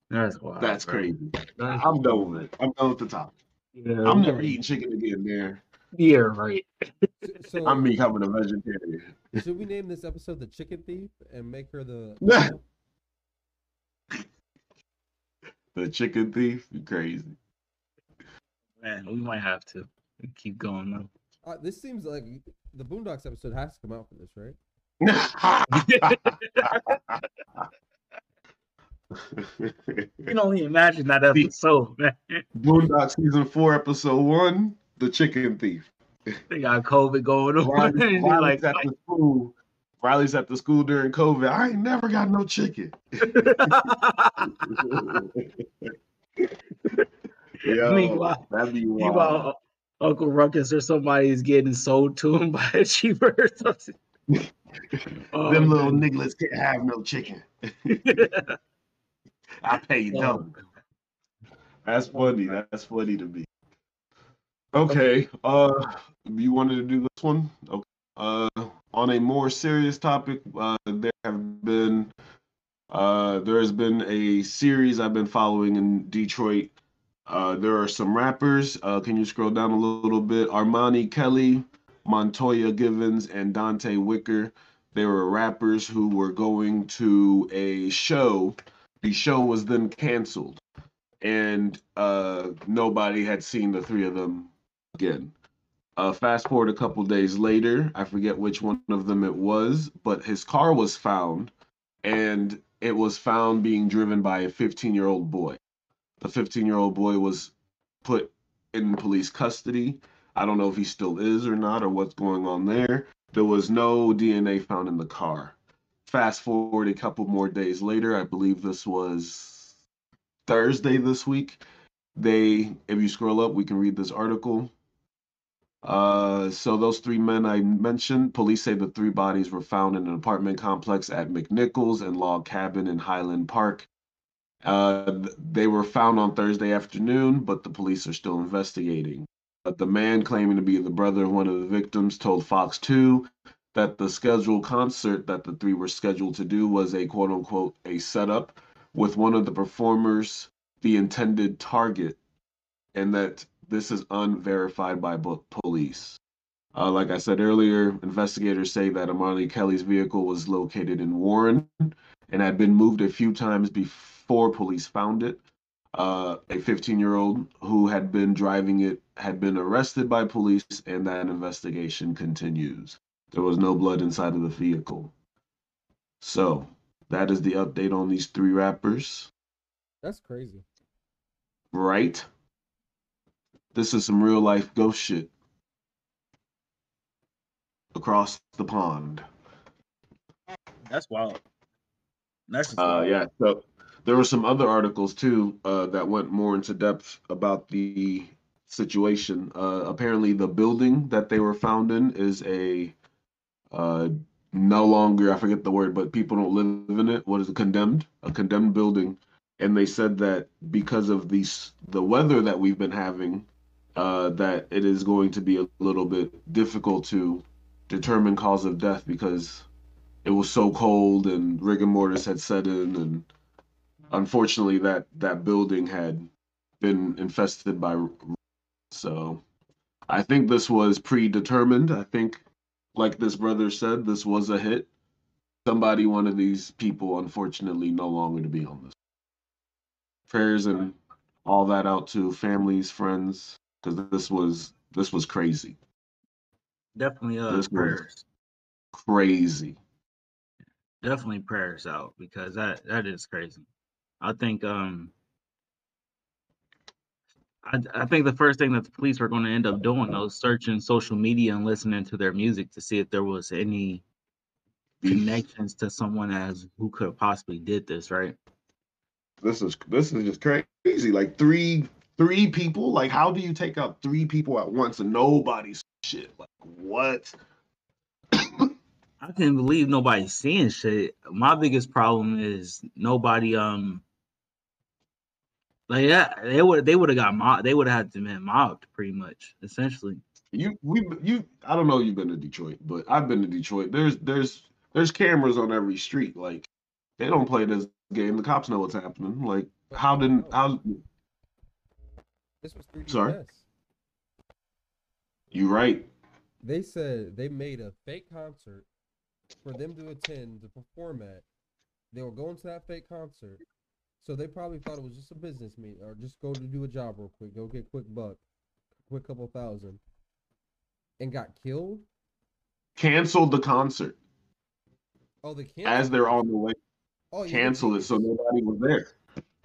That's wild. That's bro. crazy. That's- I'm done with it. I'm done with the top. Yeah, I'm never eating chicken again, there. Yeah, right. So <laughs> I'm becoming a vegetarian. should we name this episode the Chicken Thief and make her the? <laughs> <laughs> The chicken thief, you crazy. Man, we might have to keep going though. Uh, this seems like the Boondocks episode has to come out for this, right? You can only imagine that episode, man. Boondocks season four, episode one, the chicken thief. They got COVID going on. Riley, <laughs> Riley's like, at the school. Riley's at the school during COVID. I ain't never got no chicken. <laughs> Yo, <laughs> Meanwhile- that'd be wild. Meanwhile, Uncle Ruckus or somebody is getting sold to him by a cheaper or something. Oh, Them little man. nigglets can't have no chicken. I pay you Oh. double. That's funny. That's funny to me. Okay. Uh, you wanted to do this one? Okay. Uh, on a more serious topic, uh, there have been uh, there has been a series I've been following in Detroit. Uh, there are some rappers. Uh, can you scroll down a little bit? Armani Kelly, Montoya Givens, and Dante Wicker. They were rappers who were going to a show. The show was then canceled, and uh, nobody had seen the three of them again. Uh, fast forward a couple days later, I forget which one of them it was, but his car was found, and it was found being driven by a 15 year old boy. The 15 year old boy was put in police custody. I don't know if he still is or not, or what's going on there. There was no DNA found in the car. Fast forward a couple more days later, I believe this was Thursday this week. They, if you scroll up, we can read this article. Uh, so those three men I mentioned, police say the three bodies were found in an apartment complex at McNichols and Log Cabin in Highland Park. Uh, they were found on Thursday afternoon, but the police are still investigating. But the man claiming to be the brother of one of the victims told Fox 2 that the scheduled concert that the three were scheduled to do was a quote unquote a setup with one of the performers the intended target and that this is unverified by police. Uh, like I said earlier, investigators say that Armani Kelly's vehicle was located in Warren and had been moved a few times before police found it. Uh, a 15 year old who had been driving it had been arrested by police, and that investigation continues. There was no blood inside of the vehicle. So, that is the update on these three rappers, That's crazy. right? This is some real life ghost shit across the pond. That's wild. That's just Uh, wild. yeah. So there were some other articles too uh, that went more into depth about the situation. Uh, apparently, the building that they were found in is a uh, no longer I forget the word, but people don't live in it. What is it? Condemned? A condemned building. And they said that because of these the weather that we've been having, uh, that it is going to be a little bit difficult to determine cause of death because it was so cold and rigor mortis had set in and unfortunately that that building had been infested by so i think this was predetermined. I think like this brother said this was a hit. Somebody one of these people unfortunately no longer to be on this. Prayers and all that out to families friends because this was this was crazy Definitely uh This was- prayers. crazy Definitely prayers out because that that is crazy. I think um I, I think the first thing that the police were going to end up doing though is searching social media and listening to their music to see if there was any connections to someone as who could have possibly did this, right? this is this is just crazy. Like three three people. Like how do you take out three people at once and nobody's shit? Like what? I can't believe nobody's seeing shit. My biggest problem is nobody um like yeah, they would they would have got mobbed. They would have had to been mobbed pretty much, essentially. You we you I don't know you've been to Detroit, but I've been to Detroit. There's there's there's cameras on every street. Like they don't play this game. The cops know what's happening. Like how didn't how This was 3D Sorry? you right? They said they made a fake concert for them to attend to perform at. They were going to that fake concert, so they probably thought it was just a business meet or just go to do a job real quick, go get quick buck, quick couple thousand, and got killed. Canceled the concert Oh, they canceled. as they're on the way. Oh, cancel it so nobody was there.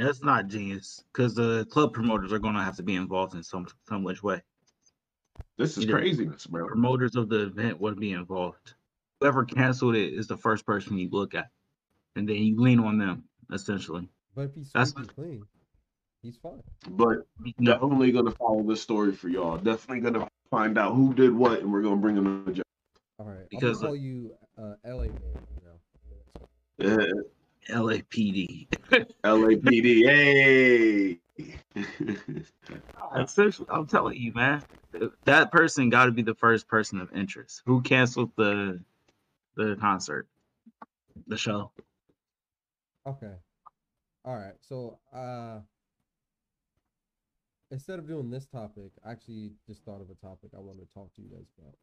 That's not genius because the club promoters are going to have to be involved in some some which way. This is Either craziness, bro. Promoters of the event would be involved. Whoever canceled it is the first person you look at, and then you lean on them essentially. But if he's That's- squeaky clean, he's fine. But definitely gonna follow this story for y'all. Definitely gonna find out who did what, and we're gonna bring them to jail. All right, Because, I'm uh, call you uh, LA man. You know. Uh, LAPD. LAPD. Hey. Essentially, I'm telling you, man, that person got to be the first person of interest. Who canceled the the concert, the show? Okay. All right. So, uh, instead of doing this topic, I actually just thought of a topic I wanted to talk to you guys about.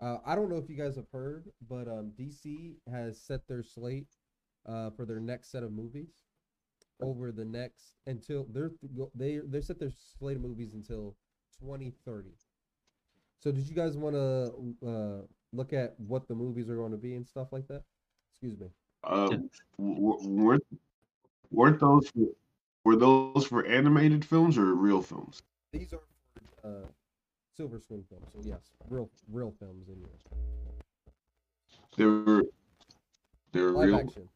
Uh, I don't know if you guys have heard, but um, DC has set their slate uh, for their next set of movies over the next until they're they they set their slate of movies until 2030. So, did you guys want to uh, look at what the movies are going to be and stuff like that? Excuse me. Uh, w- w- weren't weren't those were those for animated films or real films? These are for uh, Silver Screen films, so yes, real real films in here. They were they were Live real. action.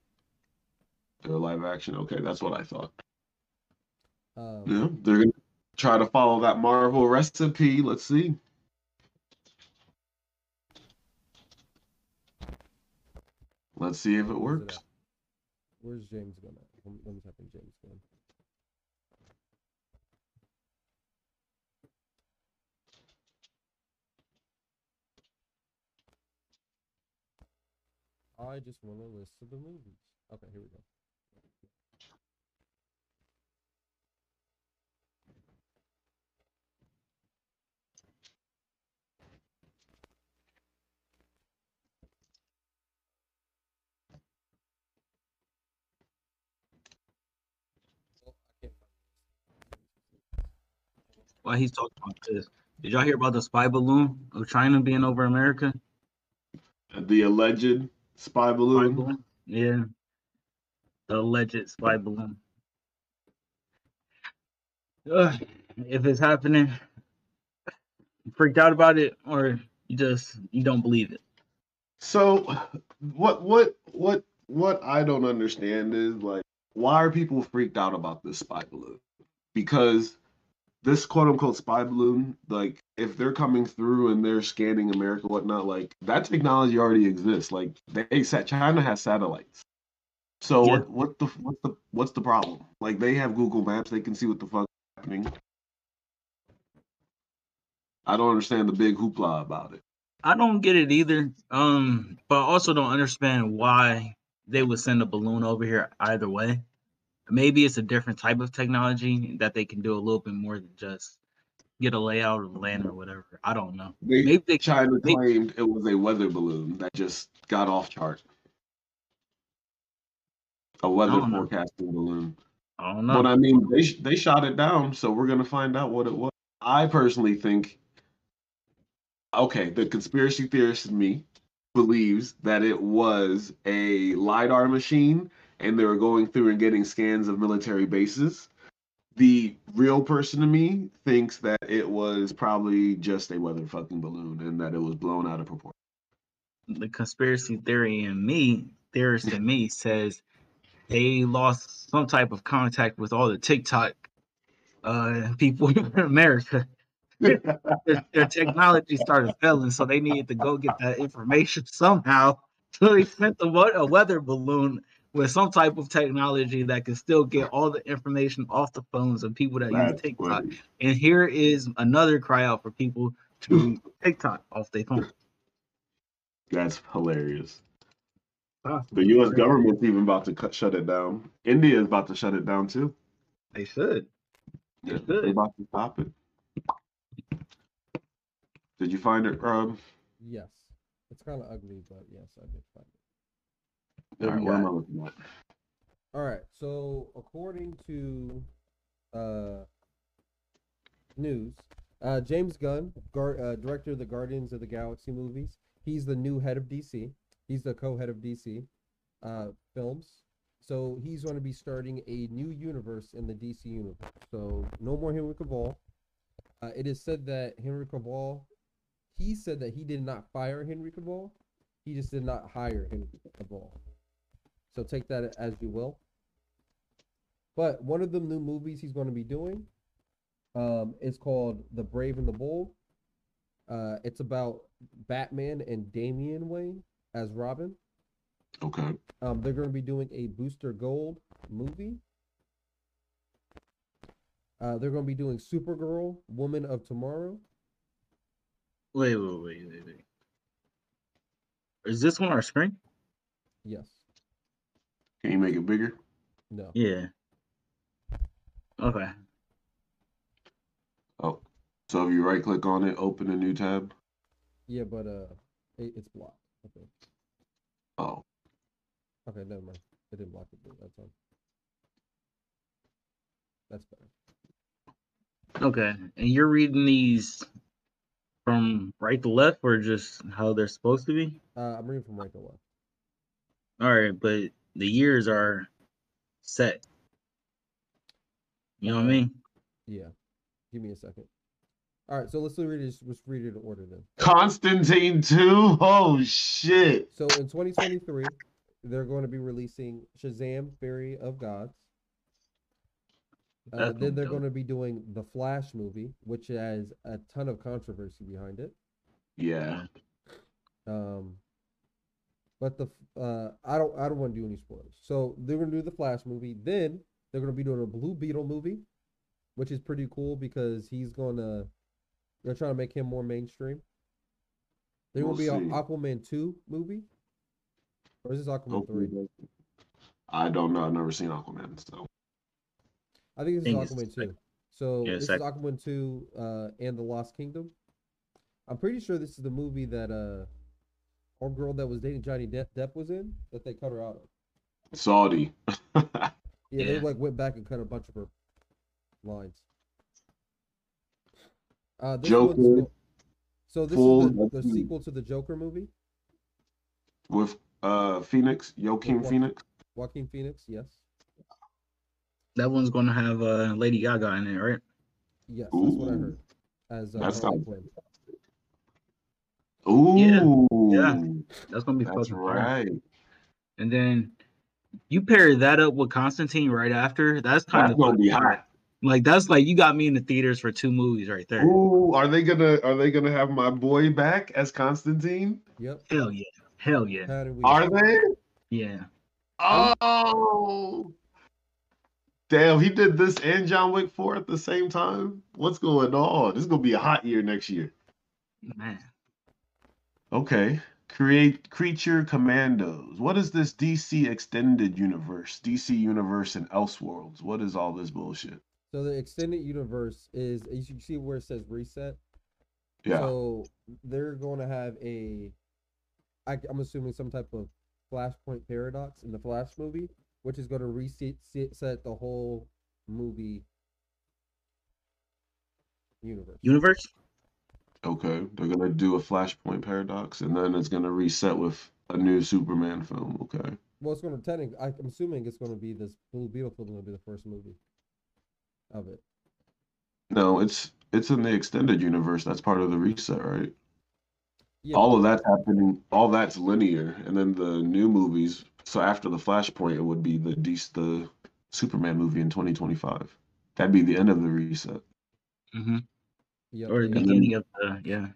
They were live action. Okay, that's what I thought. Um, Yeah, they're gonna try to follow that Marvel recipe. Let's see. Let's see if it works. Where's James going? Let me, let me type in James Gunn. I just want a list of the movies. Okay, here we go. Why he's talking about this? Did y'all hear about the spy balloon of China being over America? The alleged spy balloon. Yeah, the alleged spy balloon. Ugh, if it's happening, freaked out about it, or you just you don't believe it. So, what what what what I don't understand is like, why are people freaked out about this spy balloon? Because this quote unquote spy balloon, like, if they're coming through and they're scanning America, whatnot, like that technology already exists. Like, they said China has satellites. So Yeah. what what the what's the what's the problem? Like, they have Google Maps, they can see what the fuck is happening. I don't understand the big hoopla about it. I don't get it either. Um, but I also don't understand why they would send a balloon over here either way. Maybe it's a different type of technology that they can do a little bit more than just get a layout of land or whatever. I don't know. They, Maybe they China maybe- claimed it was a weather balloon that just got off chart. A weather don't know. forecasting balloon. I don't know. But I mean, they they shot it down, so we're gonna find out what it was. I personally think, okay, the conspiracy theorist in me believes that it was a lidar machine, and they were going through and getting scans of military bases. The real person to me thinks that it was probably just a weather fucking balloon and that it was blown out of proportion. the conspiracy theory in me, theorist in me <laughs> says they lost some type of contact with all the TikTok uh people <laughs> in America. their, their technology started failing, so they needed to go get that information somehow. <laughs> So they sent the a weather balloon with some type of technology that can still get all the information off the phones of people that use That's TikTok. And here is another cry out for people to <laughs> TikTok off their phone. That's hilarious. The U.S. government's even about to cut shut it down. India is about to shut it down too. They should. Yeah, they're about to stop it. Did you find it, Rob? Yes, it's kind of ugly, but yes, I did find it. All right, what am I looking at? All right. So according to uh, news, uh, James Gunn, Gar- uh, director of the Guardians of the Galaxy movies, he's the new head of DC. He's the co-head of DC. uh, films. So he's going to be starting a new universe in the DC universe. So no more Henry Cavill. Uh, it is said that Henry Cavill, he said that he did not fire Henry Cavill. He just did not hire Henry Cavill. So take that as you will. But one of the new movies he's going to be doing um, is called The Brave and the Bold. Uh, it's about Batman and Damian Wayne as Robin. Okay. Um, they're going to be doing a Booster Gold movie. Uh, they're going to be doing Supergirl, Woman of Tomorrow. Wait, wait, wait, wait, wait. Is this on our screen? Yes. Can you make it bigger? No. Yeah. Okay. Oh, so if you right click on it, open a new tab. Yeah, but uh, it, it's blocked. Okay. Oh, Okay, never mind. It didn't block it. but That's on. That's better. Okay. And you're reading these from right to left or just how they're supposed to be? Uh, I'm reading from right to left. All right, but the years are set. You know what I mean? Yeah. Give me a second. All right, so let's read it. Let's read it in order then. Constantine 2? Oh, shit. So in 2023, they're going to be releasing Shazam: Fury of Gods. Uh, then they're be going to be doing the Flash movie, which has a ton of controversy behind it. Yeah. Um, but the uh, I don't I don't want to do any spoilers. So they're gonna do the Flash movie. Then they're gonna be doing a Blue Beetle movie, which is pretty cool because he's gonna they're trying to make him more mainstream. There will We'll be an. Aquaman two movie, or is this Aquaman three? I don't know. I've never seen Aquaman, so. I think this Think is it's Aquaman sec- two. So yeah, this sec- is Aquaman two uh, and the Lost Kingdom. I'm pretty sure this is the movie that uh, our girl that was dating Johnny Depp, Depp was in that they cut her out of. Saudi. <laughs> Yeah, they like went back and cut a bunch of her lines. Uh, this Joker, go- so this full- is the, the sequel to the Joker movie. With uh Phoenix, Joaquin Wa- Phoenix. Joaquin Phoenix, yes, That one's gonna have uh, Lady Gaga in it, right? yes, that's what I heard. As uh, That's not- Quinn. Ooh. Yeah. That's gonna be That's fucking fire. right. And then you pair that up with Constantine right after. That's kind That's of gonna be fucking- hot. Like that's like you got me in the theaters for two movies right there. Ooh, are they gonna are they gonna have my boy back as Constantine? Yep. Hell yeah, hell yeah, How did? Are they? yeah. Oh, damn! He did this and John Wick Four at the same time. What's going on? This is gonna be a hot year next year. Man, Okay. Create creature commandos. What is this DC extended universe? DC universe and Elseworlds. What is all this bullshit? So the extended universe is you see- see where it says reset. Yeah. So they're going to have a, I, am assuming some type of Flashpoint paradox in the Flash movie, which is going to reset set- set the whole movie universe. universe. Okay. They're gonna do a Flashpoint paradox, and then it's gonna reset with a new Superman film. Okay. Well, it's going to technically, I'm assuming it's going to be this Blue Beetle film going to be the first movie of it. No, it's it's in the extended universe. That's part of the reset, right? Yeah, all of that's happening. All that's linear, and then the new movies. So after the Flashpoint, it would be the DC, the Superman movie in 2025. That'd be the end of the reset. Mm-hmm. Yep, Or the and- beginning of the yeah.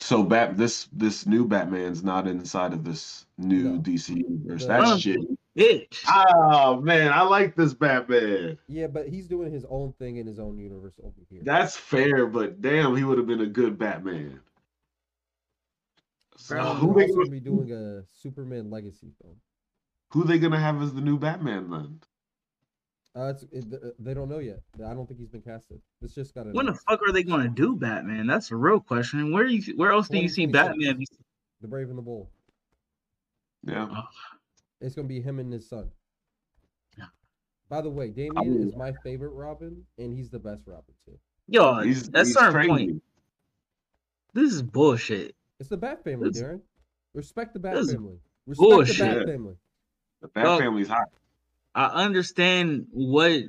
So Bat this this new Batman's not inside of this new No. DC universe. The- That's Oh, shit. Bitch. Oh man, I like this Batman. Yeah, but he's doing his own thing in his own universe over here. That's fair, but damn, he would have been a good Batman. So who they're they also gonna, going to be doing a Superman legacy film. who they gonna have as the new Batman then? Uh, it's, it, they don't know yet. I don't think he's been casted. It's just got When the fuck are they gonna do Batman? That's a real question. Where you where else do you see Batman? The Brave and the Bold. Yeah. It's gonna be him and his son. Yeah. By the way, Damian is my favorite Robin, and he's the best Robin too. Yo, He's, at he's certain point, this is bullshit. It's the Bat family, This- Darren. Respect the Bat family. Respect the Bat family. The Bat Dog, Family's hot. I understand what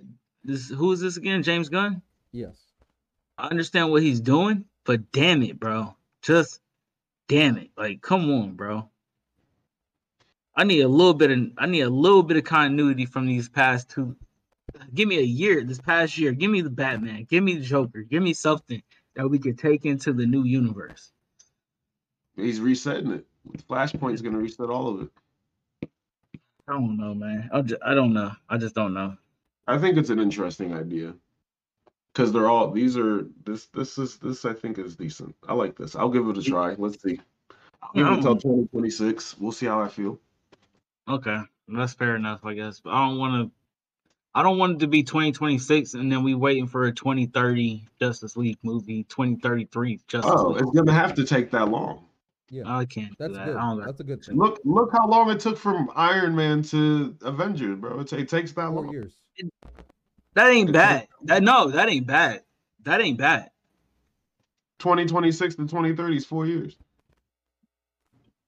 this. Who is this again? James Gunn. Yes. I understand what he's doing, but damn it, bro. Just damn it. Like, come on, bro. I need a little bit of I need a little bit of continuity from these past two. Give me a year, this past year. Give me the Batman. Give me the Joker. Give me something that we could take into the new universe. He's resetting it. Flashpoint's gonna reset all of it. I don't know, man. I just, I don't know. I just don't know. I think it's an interesting idea. Cause they're all these are this this is this I think is decent. I like this. I'll give it a try. Let's see. I'll give it until 2026. We'll see how I feel. Okay, that's fair enough, I guess. But I don't want to. I don't want it to be 2026 and then we waiting for a 2030 Justice League movie, 2033 Justice Oh, League. it's gonna have to take that long. Yeah, I can't. That's that. good. I don't That's a good thing. Look look how long it took from Iron Man to Avengers, bro. It, ta- it takes that Four long. years. That ain't bad. That no, that ain't bad. That ain't bad. 2026 to 2030 is four years.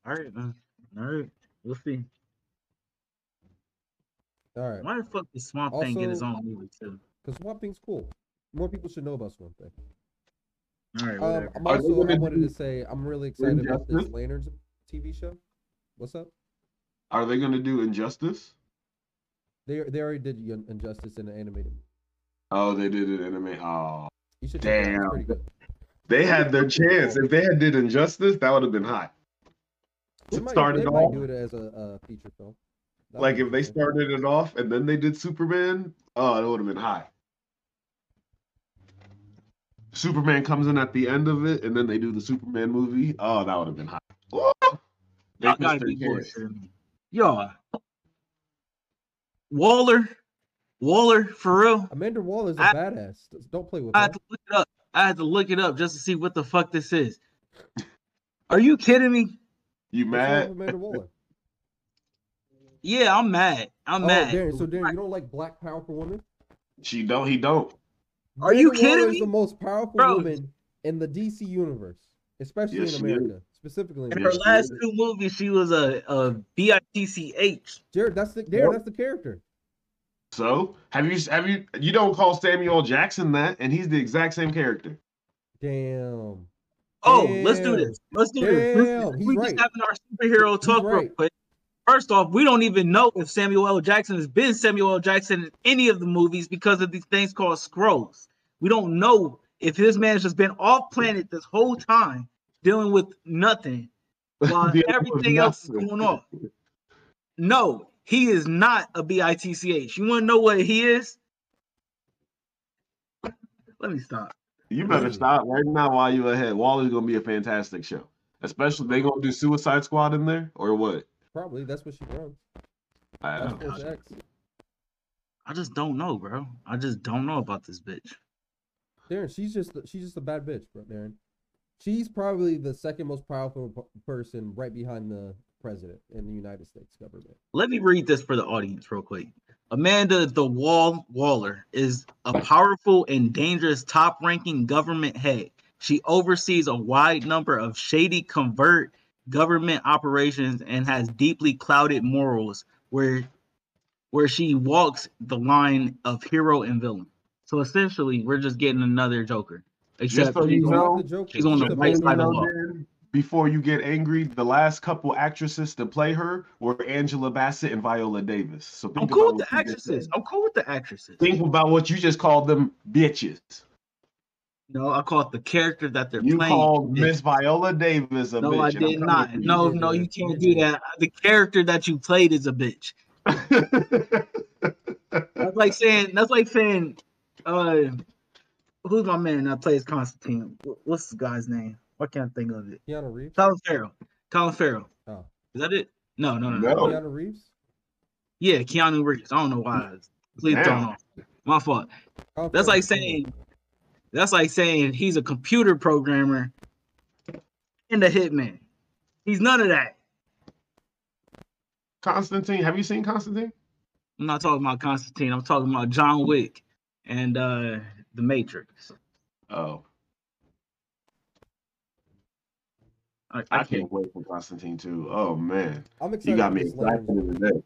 All right, man. All right, we'll see. All right. Why the fuck did Swamp Thing get his own movie too? Because Swamp Thing's cool. More people should know about Swamp Thing. All right, Um. I'm also I wanted to say I'm really excited about this Injustice? Lanterns TV show. What's up? Are they gonna do Injustice? They they already did Injustice in the animated. Oh, they did it anime. Oh, You should check it out. Damn. They had their chance. If they had did Injustice, that would have been hot. They might, started they off might do it as a, a feature film. That'd like if they started it off and then they did Superman. Oh, it would have been hot. Superman comes in at the end of it, and then they do the Superman movie. Oh, that would have been hot. Oh, they Y'all missed gotta their be chance. bullshitting. Y'all. Waller, Waller, for real. Amanda Waller's a I- badass. Don't play with I her. had to look it up. I had to look it up just to see what the fuck this is. Are you kidding me? You What's wrong with mad? Amanda Waller? <laughs> Yeah, I'm mad. I'm oh, mad. Darren, so Darren, you don't like black powerful women? She don't. He don't. Are you Amanda kidding is me? the most powerful Bro. woman in the DC universe, especially Yes, in. America, specifically in In her America. last two movies, she was a, a bitch. Jared, that's the Darren, that's the character. So have you have you you don't call Samuel Jackson that, and he's the exact same character. Damn. Oh, let's do this. Let's do this. Let's- Damn, he's we right. just having our superhero talk real quick. First off, we don't even know if Samuel L. Jackson has been Samuel L. Jackson in any of the movies because of these things called Skrulls. We don't know if this man has just been off planet this whole time dealing with nothing <laughs> while Dealing with everything else is going on. No, he is not a bitch. You want to know what he is? Let me stop. You better stop right now while you're ahead. Waller's gonna be a fantastic show. Especially they gonna do Suicide Squad in there or what? Probably that's what she runs. I Task don't know. Force X. I just don't know, bro. I just don't know about this bitch. Darren, she's just she's just a bad bitch, bro. Darren, she's probably the second most powerful person, right behind the president in the United States government. Let me read this for the audience real quick. Amanda the Wall Waller is a powerful and dangerous top-ranking government head. She oversees a wide number of shady convert government operations and has deeply clouded morals where where she walks the line of hero and villain. So essentially, we're just getting another Joker. Except so she's you on, know, she's on the just so right side of the law. Before you get angry, the last couple actresses to play her were Angela Bassett and Viola Davis. So think I'm cool about with the what you just actresses. I'm cool with the actresses. Think about what you just called them bitches. No, I call it the character that they're You playing. called bitch. Miss Viola Davis a No, bitch. I and I'm did not. No, no, you can't do that. The character that you played is a bitch. that's like saying. That's like saying. Uh, who's my man that plays Constantine? What's the guy's name? Why can't I think of it? Keanu Reeves. Colin Farrell. Colin Farrell. Oh, Is that it? No, no, no, no. No. Keanu Reeves. Yeah, Keanu Reeves. I don't know why. Please Damn. don't know. My fault. Colin That's Farrell. like saying. That's like saying he's a computer programmer and a hitman. He's none of that. Constantine, have you seen Constantine? I'm not talking about Constantine. I'm talking about John Wick and uh The Matrix. Oh, I, I I can't. can't wait for Constantine too. Oh man, I'm excited. you got me this excited Lanterns. today.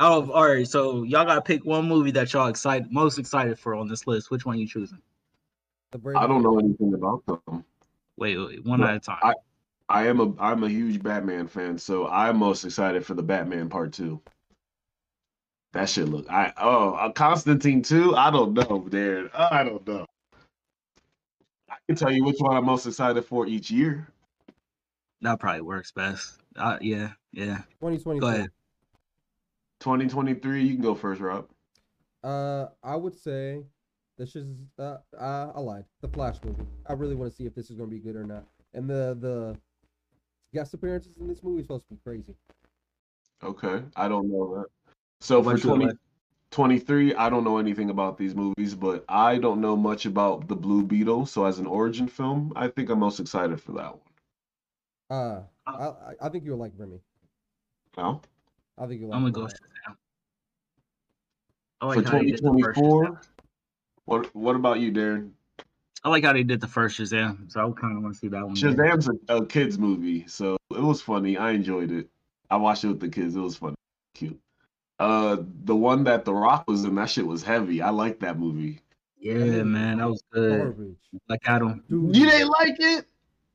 Out of all right, so y'all gotta pick one movie that y'all excited most excited for on this list. Which one you choosing? I don't know anything about them. Wait, wait, one But at a time. I, I am a I'm a huge Batman fan, so I'm most excited for the Batman Part Two. That shit look I oh uh, Constantine two. I don't know, Darren. I don't know. I can tell you which one I'm most excited for each year. That probably works best. Uh, yeah, yeah. 2023. Go ahead. 2023. You can go first, Rob. Uh, I would say this is uh, uh I lied. The Flash movie. I really want to see if this is gonna be good or not. And the the guest appearances in this movie is supposed to be crazy. Okay, I don't know that. So for What 20, 23, I don't know anything about these movies, but I don't know much about the Blue Beetle. So as an origin film, I think I'm most excited for that one. Uh, I I- I think you'll like Remy. No? I think you'll like. I'm gonna go Remy. Shazam. I for like how they did the first Shazam. 2024, what what about you, Darren? I like how they did the first Shazam, so I kind of want to see that one. again. Shazam's a, a kids movie, so it was funny. I enjoyed it. I watched it with the kids. It was funny, cute. Uh, the one that The Rock was in, that shit was heavy. I like that movie. Yeah, man, that was good. Garbage. Like Adam. Dude. You didn't like it?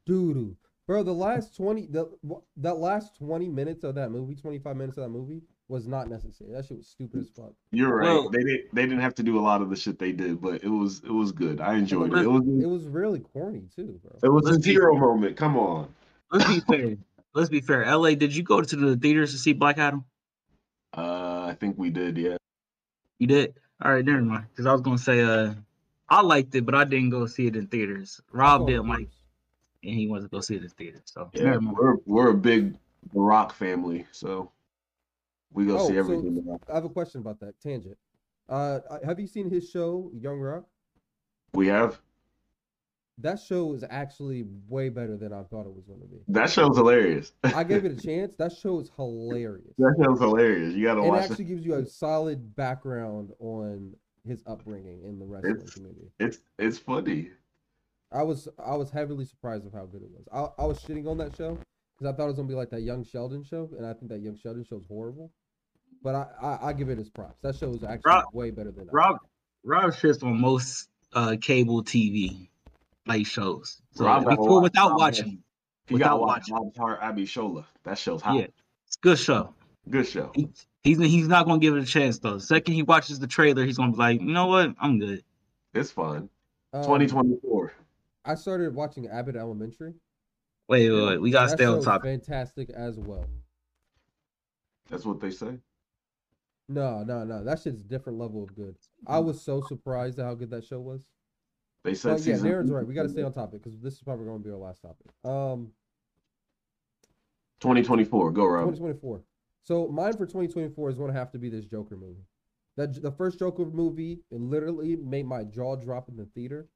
Doo-doo. Bro, the last 20 the that last 20 minutes of that movie, 25 minutes of that movie was not necessary. That shit was stupid as fuck. You're right. Well- they didn't they didn't have to do a lot of the shit they did, but it was it was good. I enjoyed it. It was It was really corny too, bro. it was Let's a be- zero moment. Come on. Let's be fair. Let's be fair. LA, did you go to the theaters to see Black Adam? Uh, I think we did. Yeah. You did. All right, never mind. Because I was gonna say, uh, I liked it, but I didn't go see it in theaters. Rob Oh, didn't like, and he wants to go see it in theaters. So Yeah, we're we're a big The Rock family, so we go Oh, see everything. Rock. I have a question about that tangent. Uh, have you seen his show, Young Rock? We have That show is actually way better than I thought it was going to be. that show's hilarious. I gave it a <laughs> chance. That show is hilarious. that show's hilarious. You gotta watch. It actually it. gives you a solid background on his upbringing in the wrestling It's community. it's it's funny. I was I was heavily surprised of how good it was. I, I was shitting on that show because I thought it was gonna be like that Young Sheldon show, and I think that Young Sheldon show is horrible. But I, I I give it his props. That show is actually Rob- way better than Rob Rob shits on most uh cable TV like shows. So Rob we watch without watching. You gotta Without watch watching. Bob Hearts Abishola. That show's hot. Yeah, it's a good show. Good show. He, he's he's not gonna give it a chance though. The second he watches the trailer, he's gonna be like, you know what, I'm good. It's fun. Um, 2024. I started watching Abbott Elementary. Wait, wait, wait. We gotta That stay on show topic. Fantastic as well. That's what they say. No, no, no. That shit's a different level of good. I was so surprised at how good that show was. They said But yeah, season Darren's two- right. We got to stay on topic because this is probably going to be our last topic. Um, 2024. Go Rob. 2024. So mine for 2024 is going to have to be this Joker movie. That the first Joker movie it literally made my jaw drop in the theater.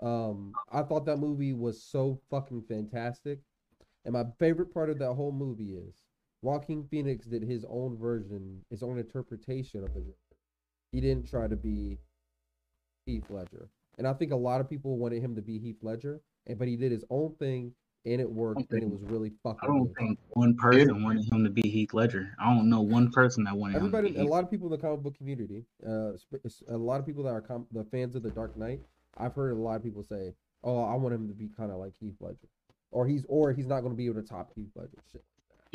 Um, I thought that movie was so fucking fantastic, and my favorite part of that whole movie is Joaquin Phoenix did his own version, his own interpretation of the Joker. He didn't try to be Heath Ledger, and I think a lot of people wanted him to be Heath Ledger, and but he did his own thing, and it worked, and it was really fucking. I don't good. think one person wanted him to be Heath Ledger. I don't know one person that wanted him to Everybody, be a lot of people in the comic book community, uh, a lot of people that are com- the fans of the Dark Knight. I've heard a lot of people say, "Oh, I want him to be kind of like Heath Ledger," or he's or he's not going to be able to top Heath Ledger. Shit.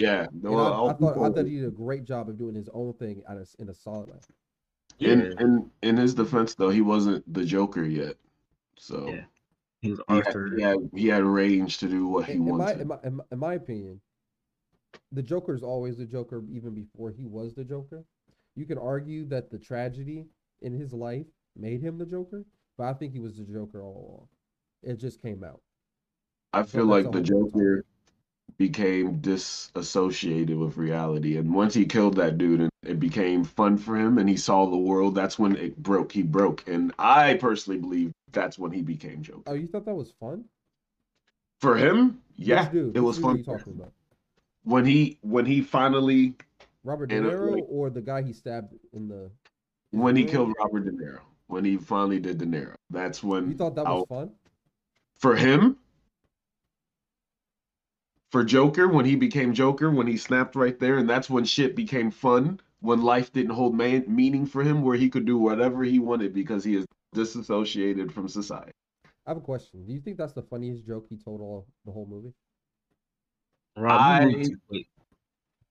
Yeah. No, I, I'll I thought I thought he did a great job of doing his own thing at a, in a solid way. In in in his defense though, he wasn't the Joker yet. So Yeah. He was he had, he had he had range to do what he In, in my, wanted. in my in my in my opinion, the Joker is always the Joker, even before he was the Joker. You can argue that the tragedy in his life made him the Joker, but I think he was the Joker all along. It just came out. I feel that's like the whole nother Joker became disassociated with reality, and once he killed that dude, and it became fun for him, and he saw the world. That's when it broke. He broke, and I personally believe that's when he became Joker. Oh, you thought that was fun? For him, yeah, it was fun. you talking about? When he when he finally Robert De uh, Niro like- or the guy he stabbed in the? when he killed Robert De Niro, when he finally did De Niro, that's when You thought that I- was fun? for him. For Joker, when he became Joker, when he snapped right there, and that's when shit became fun when life didn't hold man- meaning for him, where he could do whatever he wanted because he is disassociated from society. I have a question. Do you think that's the funniest joke he told all the whole movie? Rob, I- moved too quick.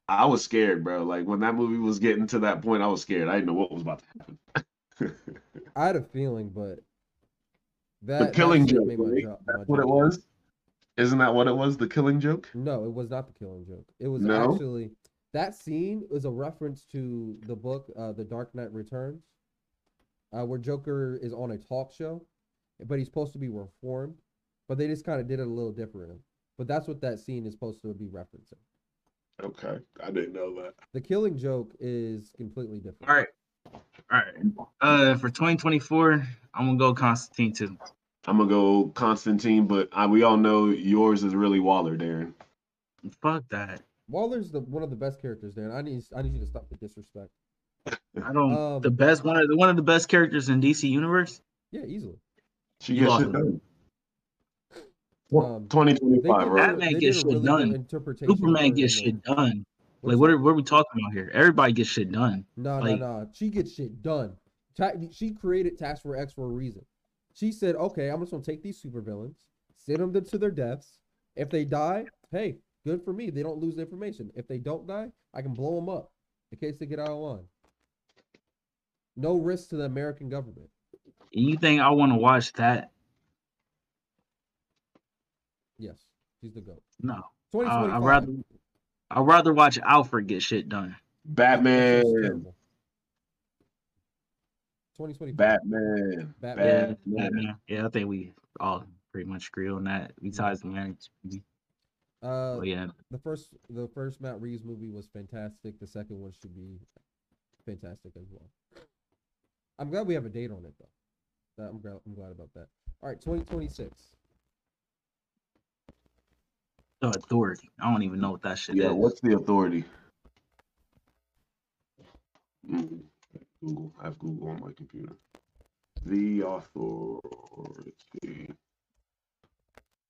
I was scared, bro. Like when that movie was getting to that point, I was scared. I didn't know what was about to happen. <laughs> I had a feeling, but that the killing shit joke. made my right? jaw- That's my what jaw it was. Isn't that what it was? The killing joke. No, it was not the killing joke. It was No? actually that scene was a reference to the book, uh, The Dark Knight Returns, uh, where Joker is on a talk show, but he's supposed to be reformed, but they just kind of did it a little different. But that's what that scene is supposed to be referencing. Okay, I didn't know that. The killing joke is completely different. All right. All right. Uh, for 2024, I'm gonna go Constantine too. I'm gonna go Constantine, but I, we all know yours is really Waller, Darren. Fuck that. Waller's the one of the best characters there, and I need I need you to stop the disrespect. <laughs> I don't. Um, the best one of the one of the best characters in DC universe. Yeah, easily. She You gets lost shit done. Um, 2025, right? Batman they gets did shit really done. Superman gets in shit done. What's Like what are what are we talking about here? Everybody gets shit done. No, like, no, no. She gets shit done. Ta- she created Task Force X for a reason. She said, "Okay, I'm just gonna take these supervillains, send them to their deaths. If they die, hey, good for me. They don't lose the information. If they don't die, I can blow them up in case they get out of line. No risk to the American government. You think I want to watch that? Yes, he's the goat. No. Uh, I'd rather I'd rather watch Alfred get shit done. Batman. 2025. Batman. Batman. Yeah, Batman. Batman. Yeah, I think we all pretty much agree on that. Besides the man. Uh, Oh, yeah. The first, the first Matt Reeves movie was fantastic. The second one should be fantastic as well. I'm glad we have a date on it though. That- I'm glad. I'm glad about that. All right, 2026. The authority. I don't even know what that shit Yeah, is. what's the authority? Mm, Google. I have Google on my computer. The authority.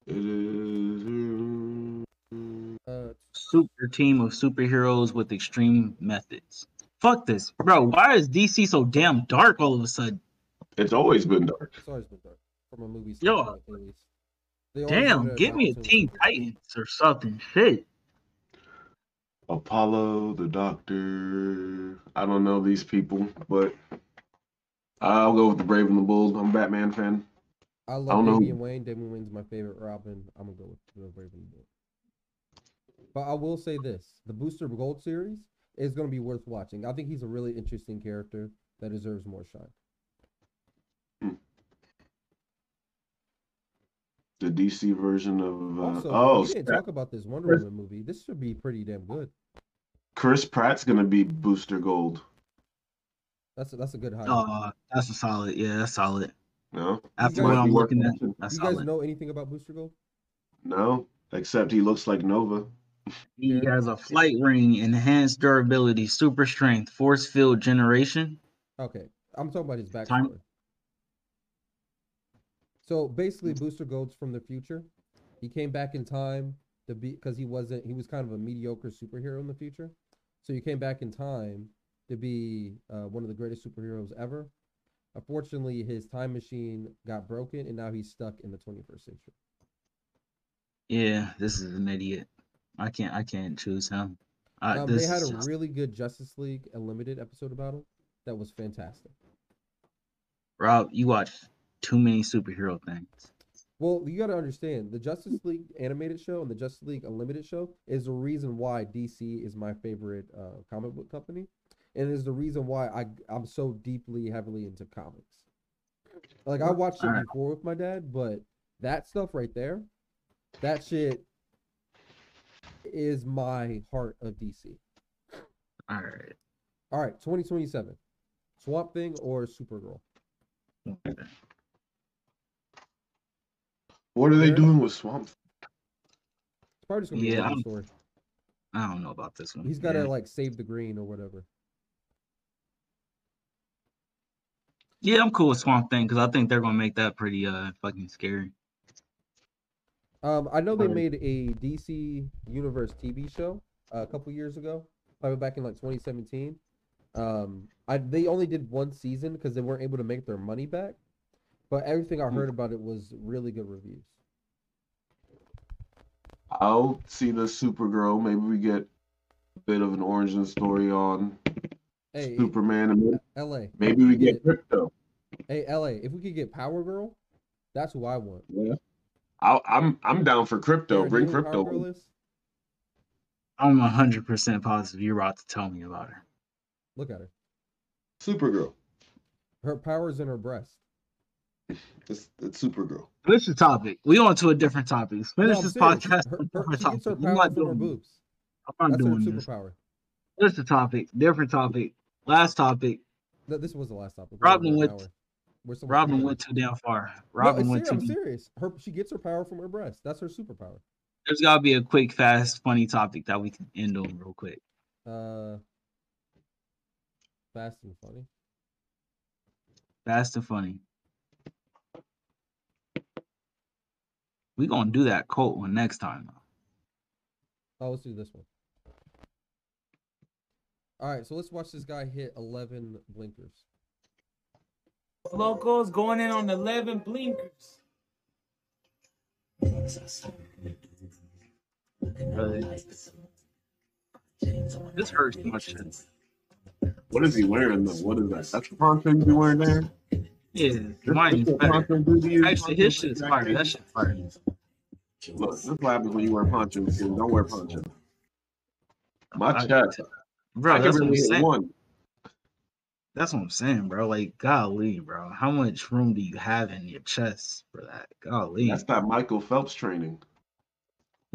It is. Uh, Super team of superheroes with extreme methods. Fuck this, bro. Why is DC so damn dark all of a sudden? It's always been dark. It's always been dark from a movie Yo. standpoint, at least. They always Damn, give me a Doctor Teen Titans or something. Shit. Apollo, the Doctor. I don't know these people, but I'll go with the Brave and the Bold. I'm a Batman fan. I I love don't know. Wayne. Damian Wayne's my favorite Robin. I'm gonna go with the Brave and the Bold. But I will say this: the Booster Gold series is gonna be worth watching. I think he's a really interesting character that deserves more shine. The DC version of. Uh, Also, oh, we didn't snap. talk about this Wonder Chris- Woman movie. This should be pretty damn good. Chris Pratt's gonna be Booster Gold. That's a, that's a good hire. Uh, that's a solid. Yeah, that's solid. No, After what I'm Might be looking worth at, that's you guys solid. know anything about Booster Gold? No, except he looks like Nova. He has a flight ring, enhanced durability, super strength, force field generation. Okay, I'm talking about his Time- backstory. So basically, Booster Gold's from the future. He came back in time to be because he wasn't. He was kind of a mediocre superhero in the future. So he came back in time to be uh, one of the greatest superheroes ever. Unfortunately, his time machine got broken, and now he's stuck in the 21st century. Yeah, this is an idiot. I can't. I can't choose him. Uh, Um, they had a just- really good Justice League Unlimited episode about him. That was fantastic. Rob, you watch too many superhero things. Well, you got to understand the Justice League animated show and the Justice League Unlimited show is the reason why DC is my favorite uh, comic book company, and is the reason why I I'm so deeply heavily into comics. Like I watched it before with my dad, but that stuff right there, that shit is my heart of DC. All right. All right, 2027, Swamp Thing or Supergirl? What are they doing with Swamp? It's probably just gonna be Yeah, a I'm- love story. I don't know about this one. He's got to yeah. like save the green or whatever. Yeah, I'm cool with Swamp Thing because I think they're gonna make that pretty uh fucking scary. Um, I know they made a DC Universe TV show uh, a couple years ago, probably back in like 2017. Um, I they only did one season because they weren't able to make their money back. But everything I mm-hmm. heard about it was really good reviews. I'll see the Supergirl. Maybe we get a bit of an origin story on Hey, Superman, and L.A. maybe we get Krypto. Hey, L.A. If we could get Power Girl, that's who I want. Yeah, I'll, I'm I'm down for Krypto. Aaron, Bring know who Power Krypto. I'm 100% positive you're about to tell me about her. Look at her. Supergirl. Her power's in her breast. It's, it's Supergirl. Finish the topic. We on to a different topic. Finish No, I'm this serious. podcast. Her, with her, different she her topic. We're power not from doing boobs. I'm not That's her doing this. superpower. Finish the topic. Different topic. Last topic. Th- This was the last topic. We're Robin went. hour. We're Robin went too damn far. Robin it's went serious, too. I'm serious. Her she gets her power from her breast. That's her superpower. There's gotta be a quick, fast, funny topic that we can end on real quick. Uh, fast and funny. Fast and funny. We gonna do that quote one next time. Oh, let's do this one. All right, so let's watch this guy hit 11 blinkers. Locals going in on 11 blinkers. Really. This hurts too much. What is he wearing though? What is that? That's the poncho you be wearing there. Yeah, mine's This- this better. poncho do to you? Actually, his shit's fire. That shit's fire. Look, this is what happens when you wear ponchos. and Don't wear poncho. My I- chest. Bro, I that's what I'm saying. one. That's what I'm saying, bro. Like, golly, bro. How much room do you have in your chest for that? Golly. That's that Michael Phelps training.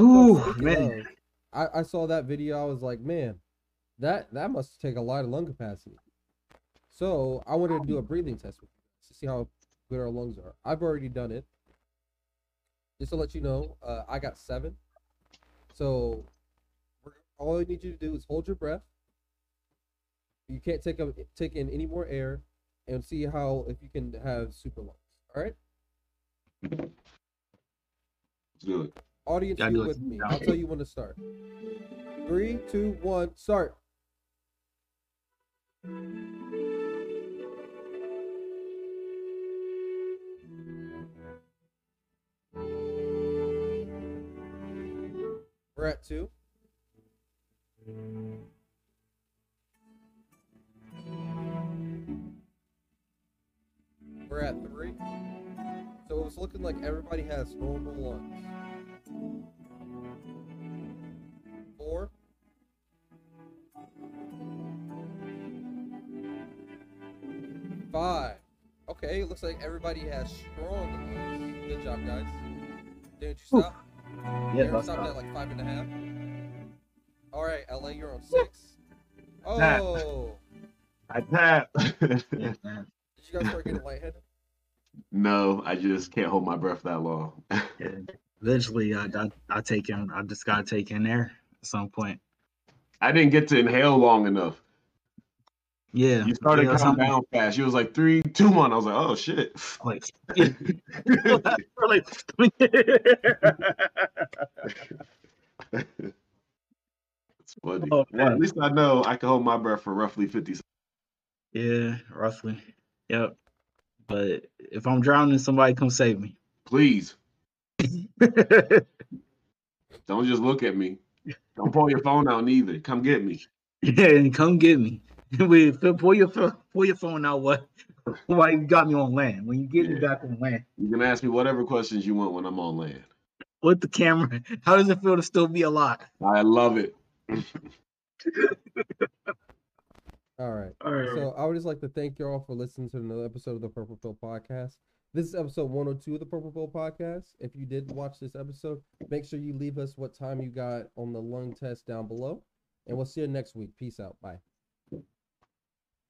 Ooh, Speaking man. I, I saw that video. I was like, man, that that must take a lot of lung capacity. So I wanted to do a breathing test with you to see how good our lungs are. I've already done it. Just to let you know, uh, I got seven. So all I need you to do is hold your breath. You can't take up take in any more air, and see how if you can have super lungs. All right, Let's do it. audience, Gotta you with me? I'll tell you when to start. Three, two, one, start. We're at two. We're at three. So it was looking like everybody has normal lungs. Four. Five. Okay, it looks like everybody has strong lungs. Good job, guys. Didn't you stop? Yeah, Aaron I stopped stopped. at like five and a half. All right, LA, you're on six. Tap. Oh, I tap. <laughs> did you guys start getting lightheaded? no, I just can't hold my breath that long. <laughs> Yeah. Eventually, I, I, I take in. I just gotta take in air at some point. I didn't get to inhale long enough. Yeah. You started yeah, something- down fast. You was like three, two, one. I was like, oh shit. Like, <laughs> It's funny. Oh, well, at least I know I can hold my breath for roughly 50 seconds. yeah, roughly. Yep. But if I'm drowning, somebody come save me. Please. <laughs> Don't just look at me. Don't pull your phone out neither. Come get me. <laughs> Yeah, and come get me. <laughs> Wait, pull your pull your phone out. What? <laughs> Why you got me on land? When you get me Yeah. back on land, You can ask me whatever questions you want when I'm on land. with the camera, <laughs> how does it feel to still be alive? I love it. All right. All right. So I would just like to thank you all for listening to another episode of the Purple Pill Podcast. This is episode 102 of the Purple Pill Podcast. If you did watch this episode, make sure you leave us what time you got on the lung test down below. And we'll see you next week. Peace out. Bye.